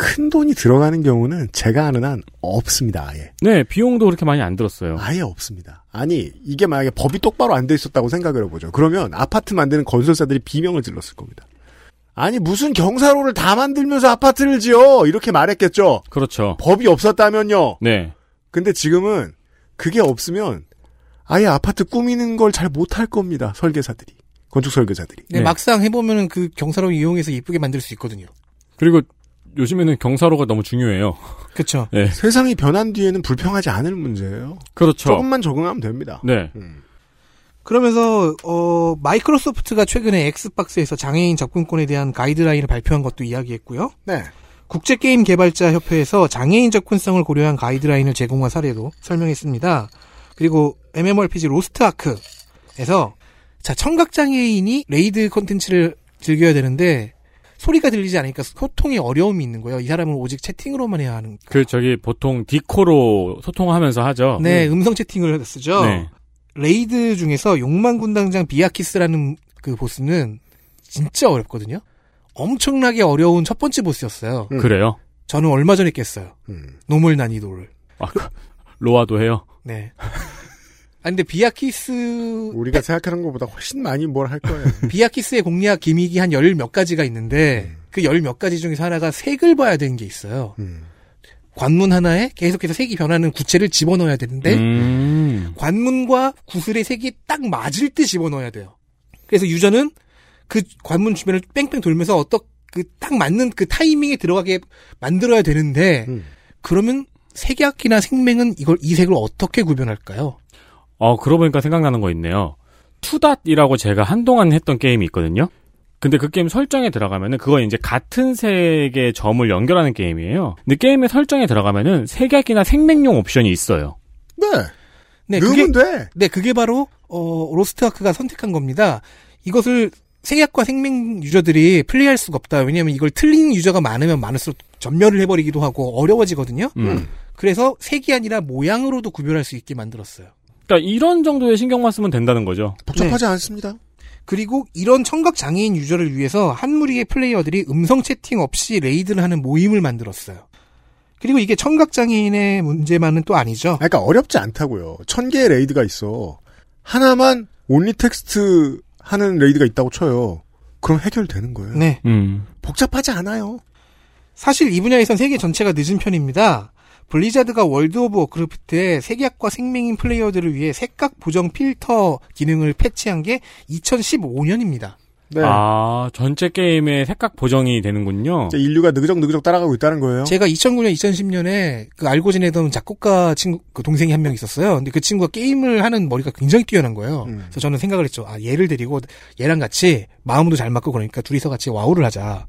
큰 돈이 들어가는 경우는 제가 아는 한 없습니다. 아예. 네, 비용도 그렇게 많이 안 들었어요. 아예 없습니다. 아니 이게 만약에 법이 똑바로 안 돼 있었다고 생각을 해보죠. 그러면 아파트 만드는 건설사들이 비명을 질렀을 겁니다. 아니 무슨 경사로를 다 만들면서 아파트를 지어 이렇게 말했겠죠. 그렇죠. 법이 없었다면요. 네. 근데 지금은 그게 없으면 아예 아파트 꾸미는 걸 잘 못할 겁니다. 설계사들이. 건축 설계사들이. 네, 네. 막상 해보면은 그 경사로 이용해서 이쁘게 만들 수 있거든요. 그리고 요즘에는 경사로가 너무 중요해요. 그쵸. 네. 세상이 변한 뒤에는 불평하지 않을 문제예요. 그렇죠. 조금만 적응하면 됩니다. 네. 음. 그러면서 어 마이크로소프트가 최근에 엑스박스에서 장애인 접근권에 대한 가이드라인을 발표한 것도 이야기했고요. 네. 국제 게임 개발자 협회에서 장애인 접근성을 고려한 가이드라인을 제공한 사례도 설명했습니다. 그리고 MMORPG 로스트 아크에서 자 청각 장애인이 raid 콘텐츠를 즐겨야 되는데 소리가 들리지 않으니까 소통이 어려움이 있는 거예요. 이 사람은 오직 채팅으로만 해야 하는. 그 저기 보통 디코로 소통하면서 하죠. 네, 음성 채팅을 쓰죠. 네. raid 중에서 욕망 군단장 비아키스라는 그 보스는 진짜 어렵거든요. 엄청나게 어려운 첫 번째 보스였어요. 음. 그래요. 저는 얼마 전에 깼어요. 음. normal 난이도를. 아, 로아도 해요. 네. 아 근데 비아키스 우리가 생각하는 것보다 훨씬 많이 뭘 할 거예요. 비아키스의 공략 gimmick이 한 열 몇 가지가 있는데 그 열 몇 가지 중에서 하나가 색을 봐야 되는 게 있어요. 음. 관문 하나에 계속해서 색이 변하는 구체를 집어넣어야 되는데 음. 관문과 구슬의 색이 딱 맞을 때 집어넣어야 돼요. 그래서 유저는 그 관문 주변을 뺑뺑 돌면서 어떤 그딱 맞는 그 타이밍에 들어가게 만들어야 되는데 음. 그러면 색약이나 생맹은 이걸 이 색을 어떻게 구별할까요? 어, 그러고 보니까 생각나는 거 있네요. 투닷이라고 제가 한동안 했던 게임이 있거든요. 근데 그 게임 설정에 들어가면은 그거 이제 같은 색의 점을 연결하는 게임이에요. 근데 게임의 설정에 들어가면은 색약이나 생맹용 옵션이 있어요. 네. 네, 그게 넣으면 돼. 네, 그게 바로 어 로스트아크가 선택한 겁니다. 이것을 색약과 색맹 유저들이 플레이할 수가 없다. 왜냐하면 이걸 틀린 유저가 많으면 많을수록 전멸을 해버리기도 하고 어려워지거든요. 음. 그래서 색이 아니라 모양으로도 구별할 수 있게 만들었어요. 그러니까 이런 정도의 신경만 쓰면 된다는 거죠. 복잡하지 않습니다. 그리고 이런 청각 장애인 유저를 위해서 한 무리의 플레이어들이 음성 채팅 없이 raid를 하는 모임을 만들었어요. 그리고 이게 청각 장애인의 문제만은 또 아니죠. 그러니까 어렵지 않다고요. 천 개의 raid가 있어. 하나만 only text 하는 raid가 있다고 쳐요. 그럼 해결되는 거예요. 네. 음. 복잡하지 않아요. 사실 이 분야에선 세계 전체가 늦은 편입니다. 블리자드가 월드 오브 워크래프트의 색약과 색맹인 플레이어들을 위해 색각 보정 필터 기능을 패치한 게 2015년입니다. 네. 아, 전체 게임의 색각 보정이 되는군요. 인류가 느그적 느그적 따라가고 있다는 거예요. 제가 2009년, 2010년에 그 알고 지내던 작곡가 친구, 그 동생이 한 명 있었어요. 근데 그 친구가 게임을 하는 머리가 굉장히 뛰어난 거예요. 음. 그래서 저는 생각을 했죠. 아, 얘를 데리고 얘랑 같이 마음도 잘 맞고 그러니까 둘이서 같이 와우를 하자.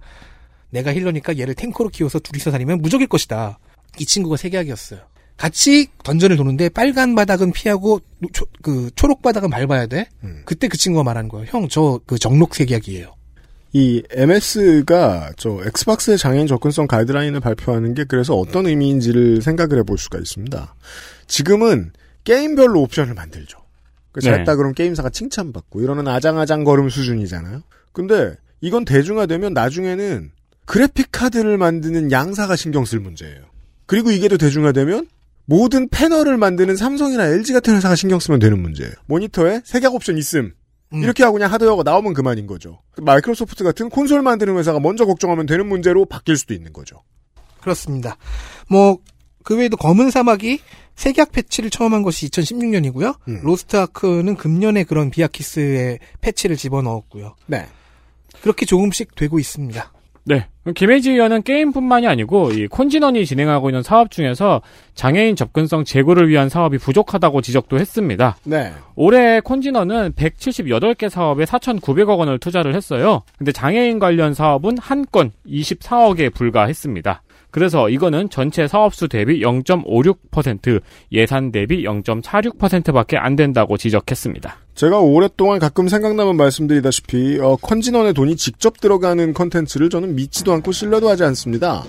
내가 힐러니까 얘를 탱커로 키워서 둘이서 다니면 무적일 것이다. 이 친구가 세계학이었어요. 같이 던전을 도는데 빨간 바닥은 피하고 초, 그 초록 바닥은 밟아야 돼. 음. 그때 그 친구가 말한 거예요. 형, 저 그 정록 세계학이에요. 이 MS가 저 엑스박스의 장애인 접근성 가이드라인을 발표하는 게 그래서 어떤 의미인지를 생각을 해볼 수가 있습니다. 지금은 게임별로 옵션을 만들죠. 그 네. 잘했다 그럼 게임사가 칭찬받고 이러는 아장아장 걸음 수준이잖아요. 근데 이건 대중화되면 나중에는 그래픽 카드를 만드는 양사가 신경 쓸 문제예요. 그리고 이게 또 대중화되면 모든 패널을 만드는 삼성이나 LG 같은 회사가 신경 쓰면 되는 문제예요. 모니터에 색약 옵션 있음. 음. 이렇게 하고 그냥 하드웨어가 나오면 그만인 거죠. 마이크로소프트 같은 콘솔 만드는 회사가 먼저 걱정하면 되는 문제로 바뀔 수도 있는 거죠. 그렇습니다. 뭐 그 외에도 검은 사막이 색약 패치를 처음 한 것이 2016년이고요. 음. 로스트 아크는 금년에 그런 비아키스의 패치를 집어넣었고요. 네. 그렇게 조금씩 되고 있습니다. 네. 김예지 의원은 게임뿐만이 아니고 이 콘진원이 진행하고 있는 사업 중에서 장애인 접근성 제고를 위한 사업이 부족하다고 지적도 했습니다. 네. 올해 콘진원은 178개 사업에 4,900억 원을 투자를 했어요. 근데 장애인 관련 사업은 한 건 24억에 불과했습니다. 그래서 이거는 전체 사업수 대비 0.56%, 예산 대비 0.46%밖에 안 된다고 지적했습니다. 제가 오랫동안 가끔 생각나면 말씀드리다시피 어, 컨진원의 돈이 직접 들어가는 컨텐츠를 저는 믿지도 않고 신뢰도 하지 않습니다.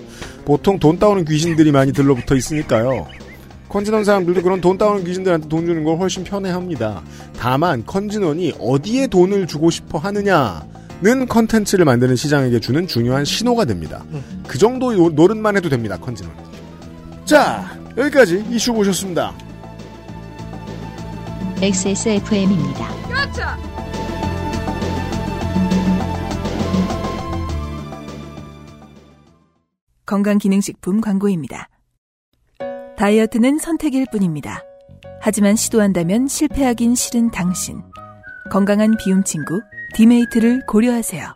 보통 돈 따오는 귀신들이 많이 들러붙어 있으니까요. 컨진원 사람들도 그런 돈 따오는 귀신들한테 돈 주는 걸 훨씬 편해합니다. 다만 컨진원이 어디에 돈을 주고 싶어 하느냐 는 컨텐츠를 만드는 시장에게 주는 중요한 신호가 됩니다. 그 정도 요- 노릇만 해도 됩니다. 컨진원. 자 여기까지 이슈 보셨습니다. XSFM입니다. 건강기능식품 광고입니다. 다이어트는 선택일 뿐입니다. 하지만 시도한다면 실패하긴 싫은 당신. 건강한 비움 친구 디메이트를 고려하세요.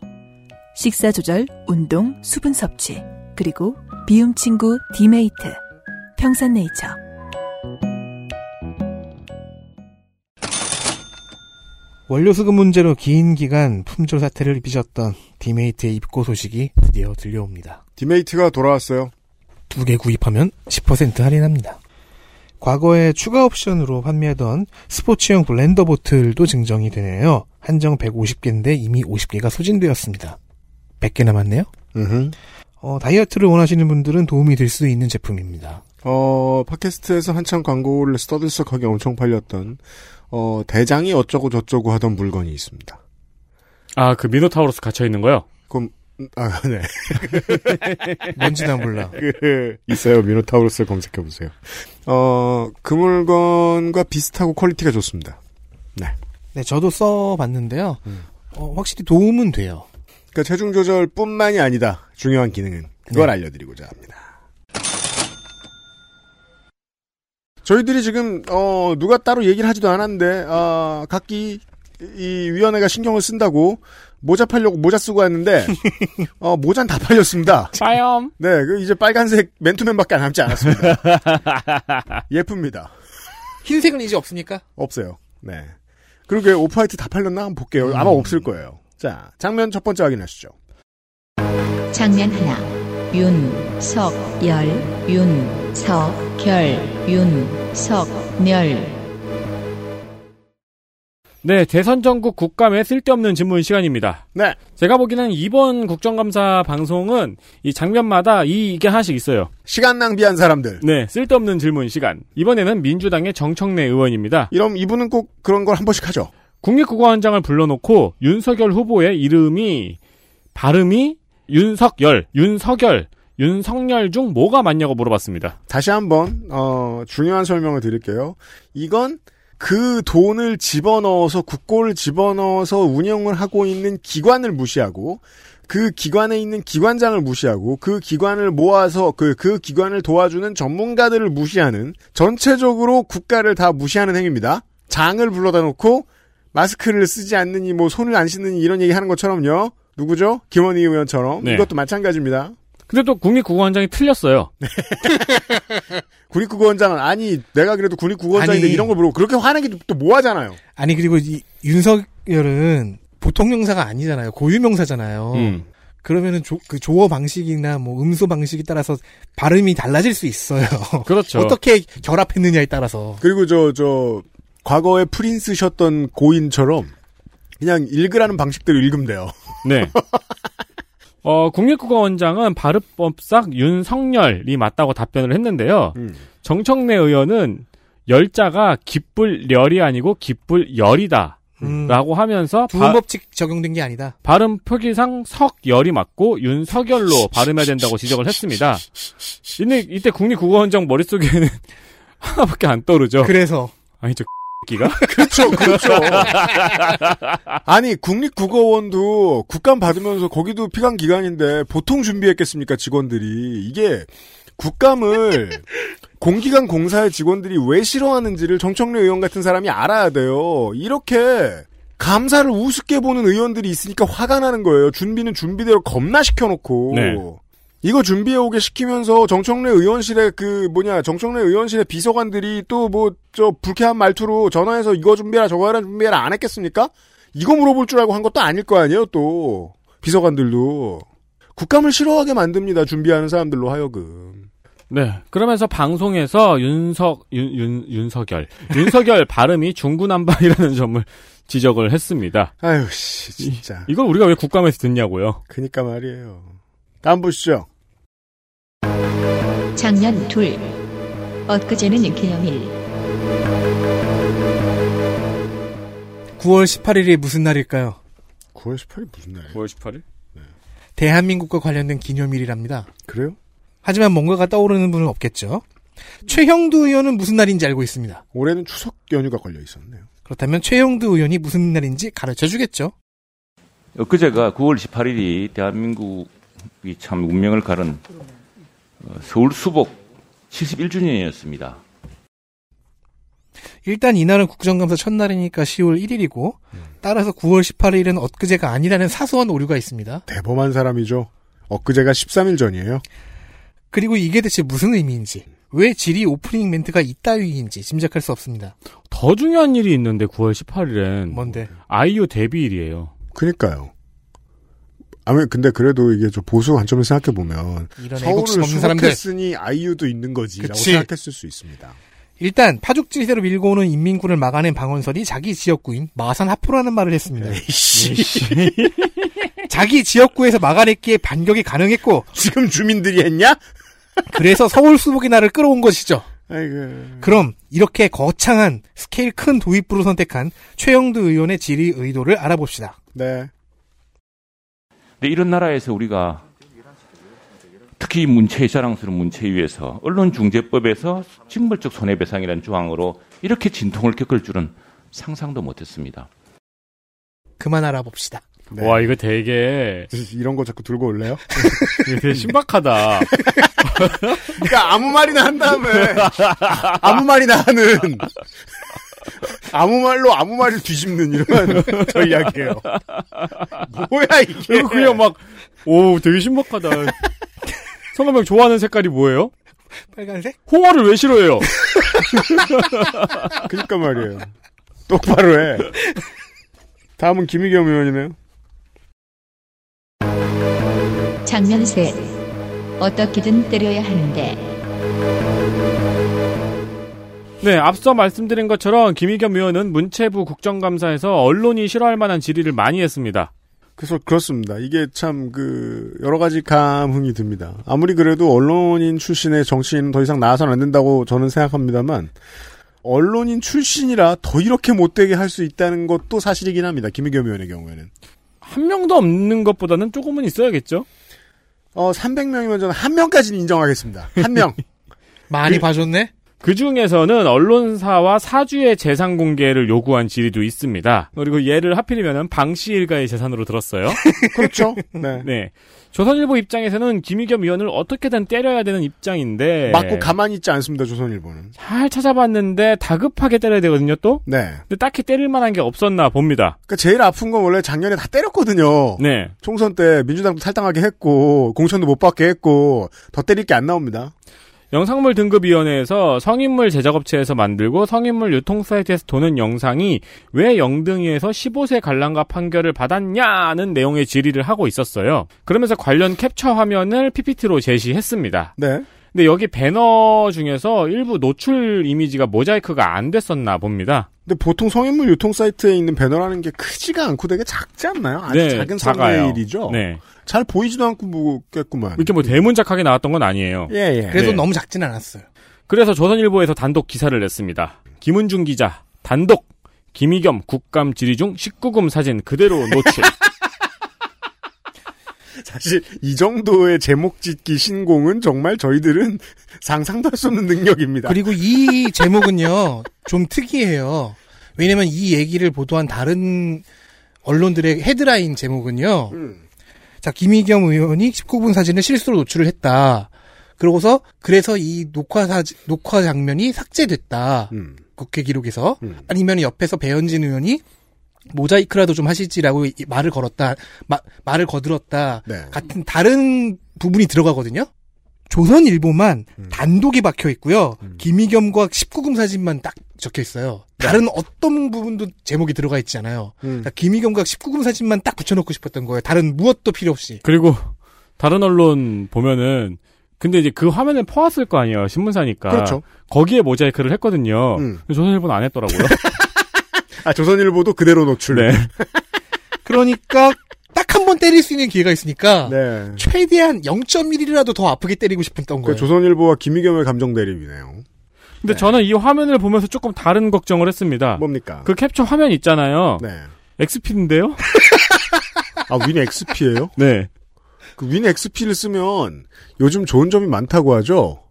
식사 조절, 운동, 수분 섭취, 그리고 비움 친구 디메이트. 평산네이처. 원료 수급 문제로 긴 기간 품절 사태를 빚었던 디메이트의 입고 소식이 드디어 들려옵니다. 디메이트가 돌아왔어요. 두 개 구입하면 10% 할인합니다. 과거에 추가 옵션으로 판매하던 스포츠용 blender bottle도 증정이 되네요. 한정 150개인데 이미 50개가 소진되었습니다. 100개 남았네요. 어, 다이어트를 원하시는 분들은 도움이 될 수 있는 제품입니다. 어, 팟캐스트에서 한참 광고를 떠들썩하게 엄청 팔렸던, 어, 대장이 어쩌고 저쩌고 하던 물건이 있습니다. 아, 그 미노타우로스 갇혀 있는 거요? 그럼, 아, 네. 뭔지 난 몰라. 그, 있어요. 미노타우로스 검색해보세요. 어, 그 물건과 비슷하고 quality가 좋습니다. 네, 저도 써봤는데요. 음. 어, 확실히 도움은 돼요. 그러니까 체중 조절 뿐만이 아니다. 중요한 기능은. 그걸 네. 알려드리고자 합니다. 저희들이 지금, 어, 누가 따로 얘기를 하지도 않았는데, 아, 각기 이 위원회가 신경을 쓴다고 모자 팔려고 모자 쓰고 왔는데, 어, 모자는 다 팔렸습니다. 빠염. 네, 그 이제 빨간색 맨투맨밖에 남지 않았습니다. 예쁩니다. 흰색은 이제 없으니까? 없어요. 네. 그리고 그 오프화이트 다 팔렸나 한번 볼게요. 아마 없을 거예요. 자, 장면 첫 번째 확인하시죠. 장면 하나. 윤, 석, 열, 윤, 석, 결, 윤, 석, 멸. 네, 대선 전국 국감의 쓸데없는 질문 시간입니다. 네. 제가 보기에는 이번 국정감사 방송은 이 장면마다 이, 이게 하나씩 있어요. 시간 낭비한 사람들. 네, 쓸데없는 질문 시간. 이번에는 민주당의 정청래 의원입니다. 이럼 이분은 꼭 그런 걸 한 번씩 하죠. 국립국어원장을 불러놓고 윤석열 후보의 이름이 발음이 윤석열, 윤석열, 윤석열 중 뭐가 맞냐고 물어봤습니다. 다시 한번 어, 중요한 설명을 드릴게요. 이건 그 돈을 집어넣어서 국고를 집어넣어서 운영을 하고 있는 기관을 무시하고 그 기관에 있는 기관장을 무시하고 그 기관을 모아서 그, 그 기관을 도와주는 전문가들을 무시하는 전체적으로 국가를 다 무시하는 행위입니다. 장을 불러다 놓고 마스크를 쓰지 않느니 뭐 손을 안 씻느니 이런 얘기 하는 것처럼요. 누구죠? 김원희 의원처럼 네. 이것도 마찬가지입니다. 근데 또 국립국어원장이 틀렸어요. 군입국원장은 아니 내가 그래도 아니. 이런 걸 물어보고 그렇게 화내기 또 뭐하잖아요. 아니, 그리고 이 윤석열은 보통 명사가 아니잖아요. 고유 명사잖아요. 음. 그러면은 조, 그 조어 방식이나 뭐 음소 방식에 따라서 발음이 달라질 수 있어요. 그렇죠. 어떻게 결합했느냐에 따라서. 그리고 저 저 과거에 프린스셨던 고인처럼 그냥 읽으라는 방식대로 읽으면 돼요. 네. 어, 국립국어원장은 발음법상 윤석열이 맞다고 답변을 했는데요. 음. 정청래 의원은 열자가 기쁠 열이 아니고 기쁠 열이다. 음, 라고 하면서 바- 부분법칙 적용된 게 아니다. 발음 표기상 석열이 맞고 윤석열로 발음해야 된다고 지적을 했습니다. 근데 이때 국립국어원장 머릿속에는 하나밖에 안 떠오르죠. 그래서 아니 저 기가 그렇죠, 그렇죠. 아니 국립국어원도 국감 받으면서 거기도 피감 기관인데 보통 준비했겠습니까 직원들이 이게 국감을 공기관 공사의 직원들이 왜 싫어하는지를 정청래 의원 같은 사람이 알아야 돼요. 이렇게 감사를 우습게 보는 의원들이 있으니까 화가 나는 거예요. 준비는 준비대로 겁나 시켜놓고. 네. 이거 준비해 오게 시키면서 정청래 의원실에 그 뭐냐 정청래 의원실의 비서관들이 또 뭐 저 불쾌한 말투로 전화해서 이거 준비해라 저거 해라 준비해라 안 했겠습니까? 이거 물어볼 줄 알고 한 것도 아닐 거 아니에요 또 비서관들도 국감을 싫어하게 만듭니다 준비하는 사람들로 하여금 네. 그러면서 방송에서 윤석, 윤, 윤, 윤석열. 윤석열 발음이 중구난방이라는 점을 지적을 했습니다. 아유 씨 진짜 이걸 우리가 왜 국감에서 듣냐고요. 그니까 말이에요 다음 보시죠 작년 둘. 엊그제는 기념일. 9월 18일이 무슨 날일까요? 9월 18일 무슨 날이에요 9월 18일? 대한민국과 관련된 기념일이랍니다. 그래요? 하지만 뭔가가 떠오르는 분은 없겠죠. 최형두 의원은 무슨 날인지 알고 있습니다. 올해는 추석 연휴가 걸려 있었네요 그렇다면 최형두 의원이 무슨 날인지 가르쳐 주겠죠. 엊그제가 9월 18일이 대한민국이 참 운명을 가른 어, 서울 수복 71주년이었습니다. 일단 이날은 국정감사 첫날이니까 10월 1일이고 따라서 9월 18일은 엊그제가 아니라는 사소한 오류가 있습니다. 대범한 사람이죠 엊그제가 13일 전이에요 그리고 이게 대체 무슨 의미인지 왜 질의 오프닝 멘트가 이따위인지 짐작할 수 없습니다. 더 중요한 일이 있는데 9월 18일엔 뭔데? 아이유 데뷔일이에요. 그니까요. 아무 근데 그래도 이게 좀 보수 관점에서 생각해 보면 서울을. 수복했으니 아이유도 있는 거지라고 그치. 생각했을 수 있습니다. 일단 파죽지세로 밀고 오는 인민군을 막아낸 방언설이 자기 지역구인 마산 하포라는 말을 했습니다. 자기 지역구에서 막아냈기에 반격이 가능했고 지금 주민들이 했냐? 그래서 서울 수복의 날을 끌어온 것이죠. 아이고. 그럼 이렇게 거창한 스케일 큰 도입부로 선택한 최영두 의원의 질의 의도를 알아봅시다. 네. 근데 이런 나라에서 우리가 특히 문체의 자랑스러운 문체위에서 언론중재법에서 징벌적 손해배상이라는 조항으로 이렇게 진통을 겪을 줄은 상상도 못했습니다. 그만 알아봅시다. 네. 와, 이거 되게, 이런 거 자꾸 들고 올래요? 되게 신박하다. 그러니까 아무 말이나 한 다음에 아무 말이나 하는 아무 말로 아무 말을 뒤집는 이런 전략이에요. 뭐야 이게? 그냥 막, 오, 되게 신박하다. 성가명 좋아하는 색깔이 뭐예요? 빨간색? 홍어를 왜 싫어해요? 그니까 말이에요. 똑바로 해. 다음은 김희겸 의원이네요. 장면 셋. 어떻게든 때려야 하는데. 네, 앞서 말씀드린 것처럼 김희겸 의원은 문체부 국정감사에서 언론이 싫어할 만한 질의를 많이 했습니다. 그래서 그렇습니다. 이게 참 그 여러 가지 감흥이 듭니다. 아무리 그래도 언론인 출신의 정치인은 더 이상 나와서는 안 된다고 저는 생각합니다만 언론인 출신이라 더 이렇게 못되게 할 수 있다는 것도 사실이긴 합니다. 김희겸 의원의 경우에는. 한 명도 없는 것보다는 조금은 있어야겠죠? 어, 300명이면 저는 한 명까지는 인정하겠습니다. 한 명. 많이 그- 봐줬네? 그 중에서는 언론사와 사주의 재산 공개를 요구한 질의도 있습니다. 그리고 얘를 하필이면 방씨 일가의 재산으로 들었어요. 그렇죠. 네. 네. 조선일보 입장에서는 김희겸 의원을 어떻게든 때려야 되는 입장인데. 맞고 가만히 있지 않습니다. 조선일보는. 잘 찾아봤는데 다급하게 때려야 되거든요, 또? 네. 근데 딱히 때릴 만한 게 없었나 봅니다. 그러니까 제일 아픈 건 원래 작년에 다 때렸거든요. 네. 총선 때 민주당도 탈당하게 했고 공천도 못 받게 했고 더 때릴 게 안 나옵니다. 영상물 등급위원회에서 성인물 제작업체에서 만들고 성인물 유통 사이트에서 도는 영상이 왜 영등이에서 15세 관람가 판결을 받았냐는 내용의 질의를 하고 있었어요. 그러면서 관련 캡처 화면을 PPT로 제시했습니다. 네. 근데 여기 배너 중에서 일부 노출 이미지가 모자이크가 안 됐었나 봅니다. 근데 보통 성인물 유통 사이트에 있는 배너라는 게 크지가 않고 되게 작지 않나요? 아주 네, 작은. 썸네일이죠. 네. 잘 보이지도 않고 보겠구만. 이렇게 뭐 대문짝하게 나왔던 건 아니에요. 예, 예. 그래도 네. 너무 작진 않았어요. 그래서 조선일보에서 단독 기사를 냈습니다. 김은중 기자, 단독, 김희겸 국감 질의 중 19금 사진 그대로 노출. 사실 이 정도의 제목 짓기 신공은 정말 저희들은 상상도 할 수 없는 능력입니다. 그리고 이 제목은요, 좀 특이해요. 왜냐면 이 얘기를 보도한 다른 언론들의 헤드라인 제목은요, 음. 자, 김희겸 의원이 19분 사진을 실수로 노출을 했다. 그러고서 그래서 이 녹화 사 녹화 장면이 삭제됐다. 음. 국회 기록에서 음. 아니면 옆에서 배현진 의원이 모자이크라도 좀 하시지라고 이- 말을 걸었다. 마- 말을 거들었다. 네. 같은 다른 부분이 들어가거든요. 조선일보만 음. 단독이 박혀 있고요. 김희겸과 19금 사진만 딱 적혀 있어요. 다른 어떤 부분도 제목이 들어가 있지 않아요. 음. 그러니까 김희겸과 19금 사진만 딱 붙여놓고 싶었던 거예요. 다른 무엇도 필요 없이. 그리고 다른 언론 보면은 근데 이제 그 화면을 퍼왔을 거 아니에요 신문사니까 그렇죠. 거기에 모자이크를 했거든요. 음. 조선일보는 안 했더라고요. 아, 조선일보도 그대로 노출. 네. 그러니까 딱 한 번 때릴 수 있는 기회가 있으니까 네. 최대한 0.1이라도 더 아프게 때리고 싶었던 그 거예요. 조선일보와 김희겸의 감정 대립이네요. 근데 저는 이 화면을 보면서 조금 다른 걱정을 했습니다. 뭡니까? 그 캡처 화면 있잖아요. 네. XP인데요? 아, 윈 XP예요? 네. 그 윈 XP를 쓰면 요즘 좋은 점이 많다고 하죠.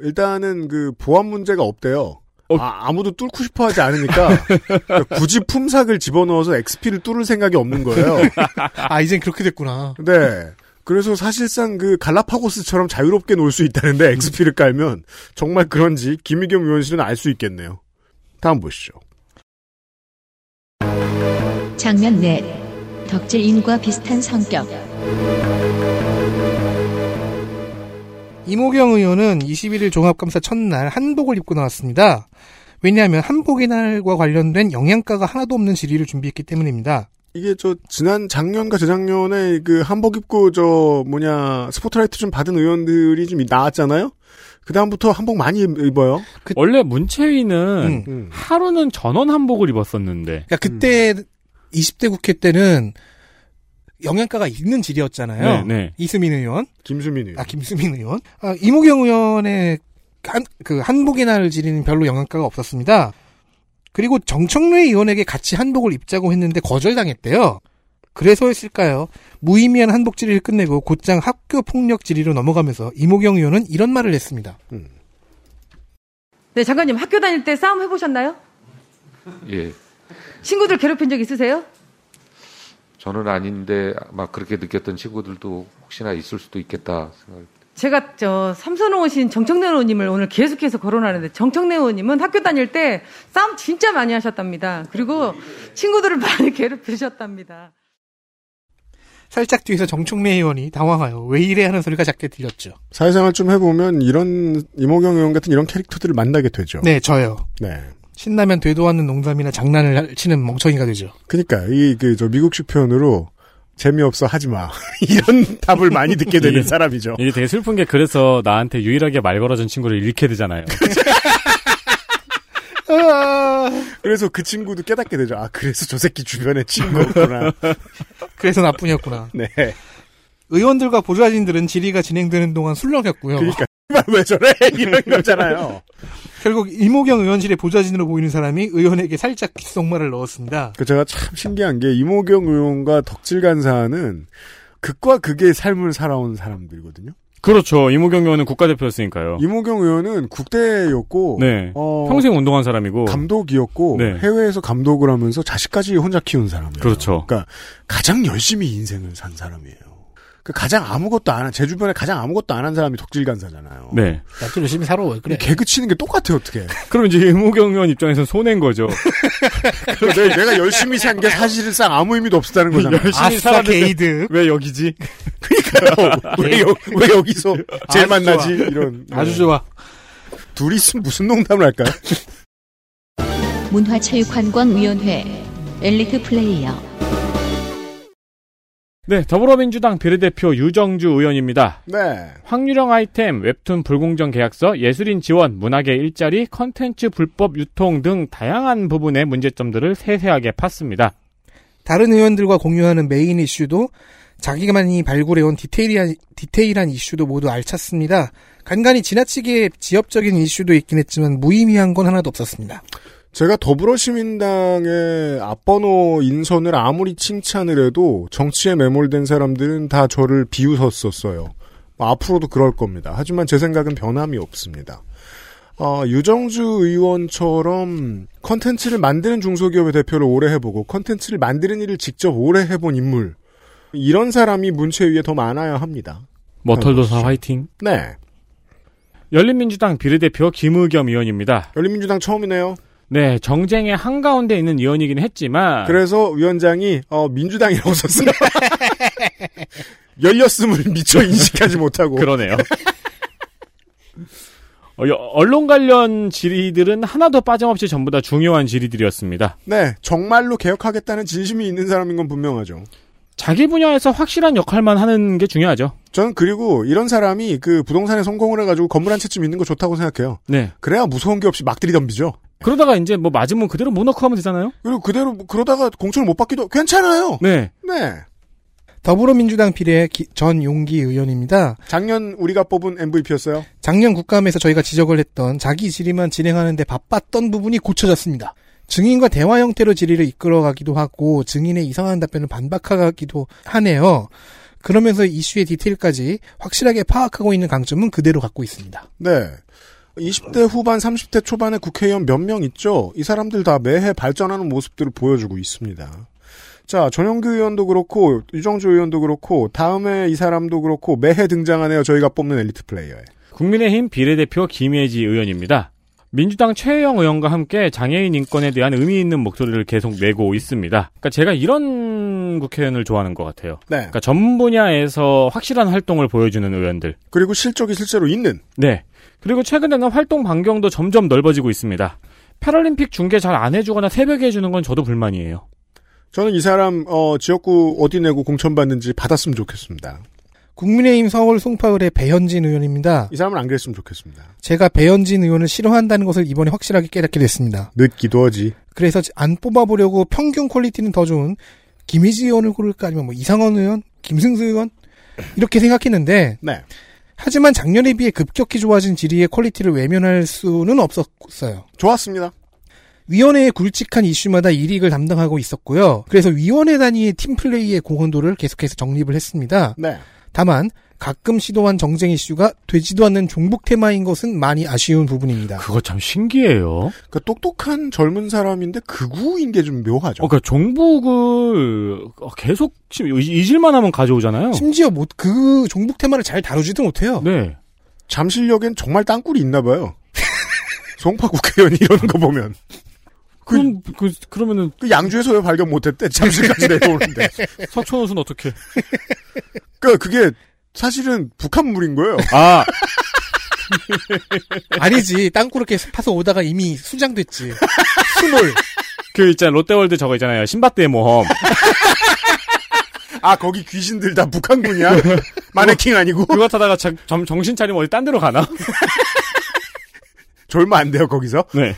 일단은 그 보안 문제가 없대요. 어. 아, 아무도 뚫고 싶어 하지 않으니까 그러니까 굳이 품삭을 집어넣어서 XP를 뚫을 생각이 없는 거예요. 아 이젠 그렇게 됐구나. 네. 그래서 사실상 그 갈라파고스처럼 자유롭게 놀 수 있다는데 XP를 깔면 정말 그런지 김희겸 의원실은 알 수 있겠네요. 다음 보시죠. 장면 넷 덕질인과 비슷한 성격 이모경 의원은 21일 종합감사 첫날 한복을 입고 나왔습니다. 왜냐하면 한복의 날과 관련된 영양가가 하나도 없는 질의를 준비했기 때문입니다. 이게 저 지난 작년과 재작년에 그 한복 입고 저 뭐냐 스포트라이트 좀 받은 의원들이 좀 나왔잖아요. 그 다음부터 한복 많이 입어요. 원래 문채위는 음. 음. 하루는 전원 한복을 입었었는데 그러니까 그때 20대 국회 때는 영양가가 있는 질의였잖아요. 네, 네. 이수민 의원, 김수민 의원. 아 김수민 의원, 아, 이모경 의원의 한, 그 한복의 날 질의는 별로 영향가가 없었습니다. 그리고 정청래 의원에게 같이 한복을 입자고 했는데 거절당했대요. 그래서였을까요? 무의미한 한복 질의를 끝내고 곧장 학교 폭력 질의로 넘어가면서 이모경 의원은 이런 말을 했습니다. 네, 장관님 학교 다닐 때 싸움 해보셨나요? 예. 친구들 괴롭힌 적 있으세요? 저는 아닌데 막 그렇게 느꼈던 친구들도 혹시나 있을 수도 있겠다 생각. 제가 저 삼선 오신 정청래 의원님을 오늘 계속해서 거론하는데 정청래 의원님은 학교 다닐 때 싸움 진짜 많이 하셨답니다. 그리고 친구들을 많이 괴롭히셨답니다. 살짝 뒤에서 정청래 의원이 당황하여 왜 이래 하는 소리가 작게 들렸죠. 사회생활 좀 해보면 이런 이모경 의원 같은 이런 캐릭터들을 만나게 되죠. 네, 저요. 네. 신나면 되도 않는 농담이나 장난을 치는 멍청이가 되죠. 그니까 이그저 미국식 표현으로 재미없어 하지 마 이런 답을 많이 듣게 되는 사람이죠. 이게 되게 슬픈 게 그래서 나한테 유일하게 말 걸어준 친구를 잃게 되잖아요. 그래서 그 친구도 깨닫게 되죠. 아 그래서 저 새끼 주변에 친구였구나. 그래서 나뿐이었구나. 네. 의원들과 보좌진들은 질의가 진행되는 동안 술렁였고요. 그러니까 왜 저래 이런 거잖아요. 결국 이모경 의원실의 보좌진으로 보이는 사람이 의원에게 살짝 귓속말을 넣었습니다. 그 제가 참 신기한 게 이모경 의원과 덕질 간사는 극과 극의 삶을 살아온 사람들이거든요. 그렇죠. 이모경 의원은 국가대표였으니까요. 이모경 의원은 국대였고 네. 어, 평생 운동한 사람이고. 감독이었고 네. 해외에서 감독을 하면서 자식까지 혼자 키운 사람이에요. 그렇죠. 그러니까 가장 열심히 인생을 산 사람이에요. 그 가장 아무것도 안 한, 제 주변에 가장 아무것도 안 한 사람이 덕질 간사잖아요. 네. 나도 열심히 살아 왜 그래? 개그 치는 게 똑같아요, 어떻게. 그럼 이제 이모경 의원 입장에서는 손해인 거죠. 내가, 내가 열심히 산 게 사실상 아무 의미도 없었다는 거잖아요. 열심히 아싸 살았는데 게이드. 왜 여기지? 왜, 여, 왜 여기서 제일 아주 만나지? 좋아. 이런. 아주 네. 좋아. 둘이 있으면 무슨 농담을 할까요? 문화체육관광위원회 엘리트 플레이어 네, 더불어민주당 비례대표 유정주 의원입니다. 네. 확률형 아이템, 웹툰 불공정 계약서, 예술인 지원, 문학의 일자리, 컨텐츠 불법 유통 등 다양한 부분의 문제점들을 세세하게 팠습니다. 다른 의원들과 공유하는 메인 이슈도 자기만이 발굴해온 디테일한, 디테일한 이슈도 모두 알찼습니다. 간간히 지나치게 지엽적인 이슈도 있긴 했지만 무의미한 건 하나도 없었습니다. 제가 더불어시민당의 앞번호 인선을 아무리 칭찬을 해도 정치에 매몰된 사람들은 다 저를 비웃었었어요. 뭐 앞으로도 그럴 겁니다. 하지만 제 생각은 변함이 없습니다. 어, 유정주 의원처럼 컨텐츠를 만드는 중소기업의 대표를 오래 해보고 컨텐츠를 만드는 일을 직접 오래 해본 인물 이런 사람이 문체위에 더 많아야 합니다. 머털도사 화이팅. 네. 열린민주당 비례대표 김의겸 의원입니다. 열린민주당 처음이네요. 네, 정쟁의 한가운데 있는 의원이긴 했지만 그래서 위원장이 어, 민주당이라고 썼어요. 열렸음을 미처 인식하지 못하고. 그러네요. 어, 여- 언론 관련 질의들은 하나도 빠짐없이 전부 다 중요한 질의들이었습니다. 네, 정말로 개혁하겠다는 진심이 있는 사람인 건 분명하죠. 자기 분야에서 확실한 역할만 하는 게 중요하죠. 저는 그리고 이런 사람이 그 부동산에 성공을 해가지고 건물 한 채쯤 있는 거 좋다고 생각해요. 네. 그래야 무서운 게 없이 막 들이덤비죠. 그러다가 이제 뭐 맞으면 그대로 못 넣고 하면 되잖아요. 그리고 그대로 그러다가 공천을 못 받기도 괜찮아요. 네. 네. 더불어민주당 비례 기- 전용기 의원입니다. 작년 우리가 뽑은 MVP였어요. 작년 국감에서 저희가 지적을 했던 자기 질의만 진행하는데 바빴던 부분이 고쳐졌습니다. 증인과 대화 형태로 질의를 이끌어가기도 하고 증인의 이상한 답변을 반박하기도 하네요. 그러면서 이슈의 디테일까지 확실하게 파악하고 있는 강점은 그대로 갖고 있습니다. 네. 20대 후반, 30대 초반의 국회의원 몇 명 있죠? 이 사람들 다 매해 발전하는 모습들을 보여주고 있습니다. 자, 전용규 의원도 그렇고, 유정주 의원도 그렇고, 다음에 이 사람도 그렇고, 매해 등장하네요. 저희가 뽑는 엘리트 플레이어에. 국민의힘 비례대표 김혜지 의원입니다. 민주당 최혜영 의원과 함께 장애인 인권에 대한 의미 있는 목소리를 계속 내고 있습니다. 그러니까 제가 이런 국회의원을 좋아하는 것 같아요. 네. 그러니까 전 분야에서 확실한 활동을 보여주는 의원들. 그리고 실적이 실제로 있는. 네. 그리고 최근에는 활동 반경도 점점 넓어지고 있습니다. 패럴림픽 중계 잘 안 해주거나 새벽에 해주는 건 저도 불만이에요. 저는 이 사람, 어, 지역구 어디 내고 공천 받는지 받았으면 좋겠습니다. 국민의힘 서울 송파을의 배현진 의원입니다. 이 사람은 안 그랬으면 좋겠습니다. 제가 배현진 의원을 싫어한다는 것을 이번에 확실하게 깨닫게 됐습니다. 늦기도 하지. 그래서 안 뽑아보려고 평균 quality는 더 좋은 김예지 의원을 고를까 아니면 뭐 이상헌 의원, 김승수 의원 이렇게 생각했는데 네. 하지만 작년에 비해 급격히 좋아진 질의의 quality를 외면할 수는 없었어요. 좋았습니다. 위원회의 굵직한 이슈마다 일익을 담당하고 있었고요. 그래서 위원회 단위의 팀플레이의 공헌도를 계속해서 적립을 했습니다. 네. 다만 가끔 시도한 정쟁 이슈가 되지도 않는 종북 테마인 것은 많이 아쉬운 부분입니다. 그거 참 신기해요. 그 똑똑한 젊은 사람인데 극우인 게 좀 묘하죠. 어, 그러니까 종북을 계속 잊을만 하면 가져오잖아요. 심지어 뭐 그 종북 테마를 잘 다루지도 못해요. 네. 잠실역엔 정말 땅굴이 있나 봐요. 송파 국회의원이 이러는 거 보면. 그럼 그 그러면은 그 양주에서 왜 발견 못했대? 잠실까지 내려오는데. 석촌호수는 어떻게? 그 그게 사실은 북한물인 거예요. 아 아니지. 땅굴 이렇게 파서 오다가 이미 수장됐지. 수몰. 그 있잖아 롯데월드 저거 있잖아요 신밧드의 모험. 아 거기 귀신들 다 북한군이야? 마네킹 아니고? 그거 타다가 자- 점- 정신 차리면 어디 딴 데로 가나? 졸면 안 돼요 거기서. 네.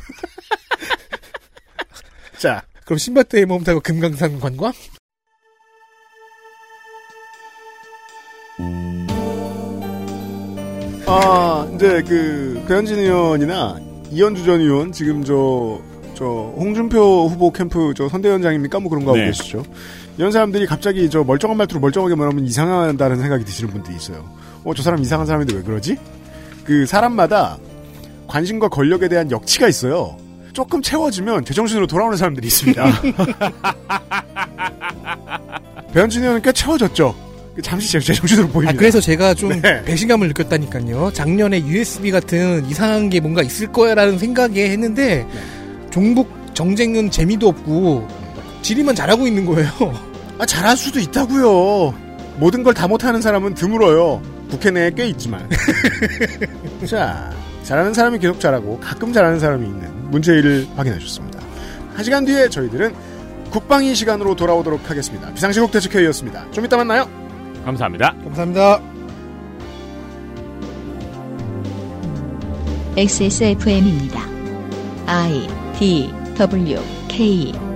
자 그럼 신밧드의 모험 타고 금강산 관광? 아, 이제 그 배현진 의원이나 이현주 전 의원 지금 저, 저 홍준표 후보 캠프 저 선대위원장입니까? 뭐 그런 거 하고 네. 계시죠. 이런 사람들이 갑자기 저 멀쩡한 말투로 멀쩡하게 말하면 이상하다는 생각이 드시는 분들이 있어요. 어, 저 사람 이상한 사람인데 왜 그러지? 그 사람마다 관심과 권력에 대한 역치가 있어요. 조금 채워지면 제정신으로 돌아오는 사람들이 있습니다. 배현진 의원은 꽤 채워졌죠. 잠시 제- 제정신으로 보입니다. 아, 그래서 제가 좀 네. 배신감을 느꼈다니까요. 작년에 USB 같은 이상한 게 뭔가 있을 거야라는 생각에 했는데 종북 정쟁은 재미도 없고 질의만 잘하고 있는 거예요. 아, 잘할 수도 있다고요. 모든 걸 다 못하는 사람은 드물어요. 국회 내에 꽤 있지만. 자, 잘하는 사람이 계속 잘하고 가끔 잘하는 사람이 있는 문제일을 확인해 주셨습니다. 한 시간 뒤에 저희들은 국방위 시간으로 돌아오도록 하겠습니다. 비상시국 대책회의였습니다. 좀 이따 만나요. 감사합니다. 감사합니다. XSFM입니다. I D W K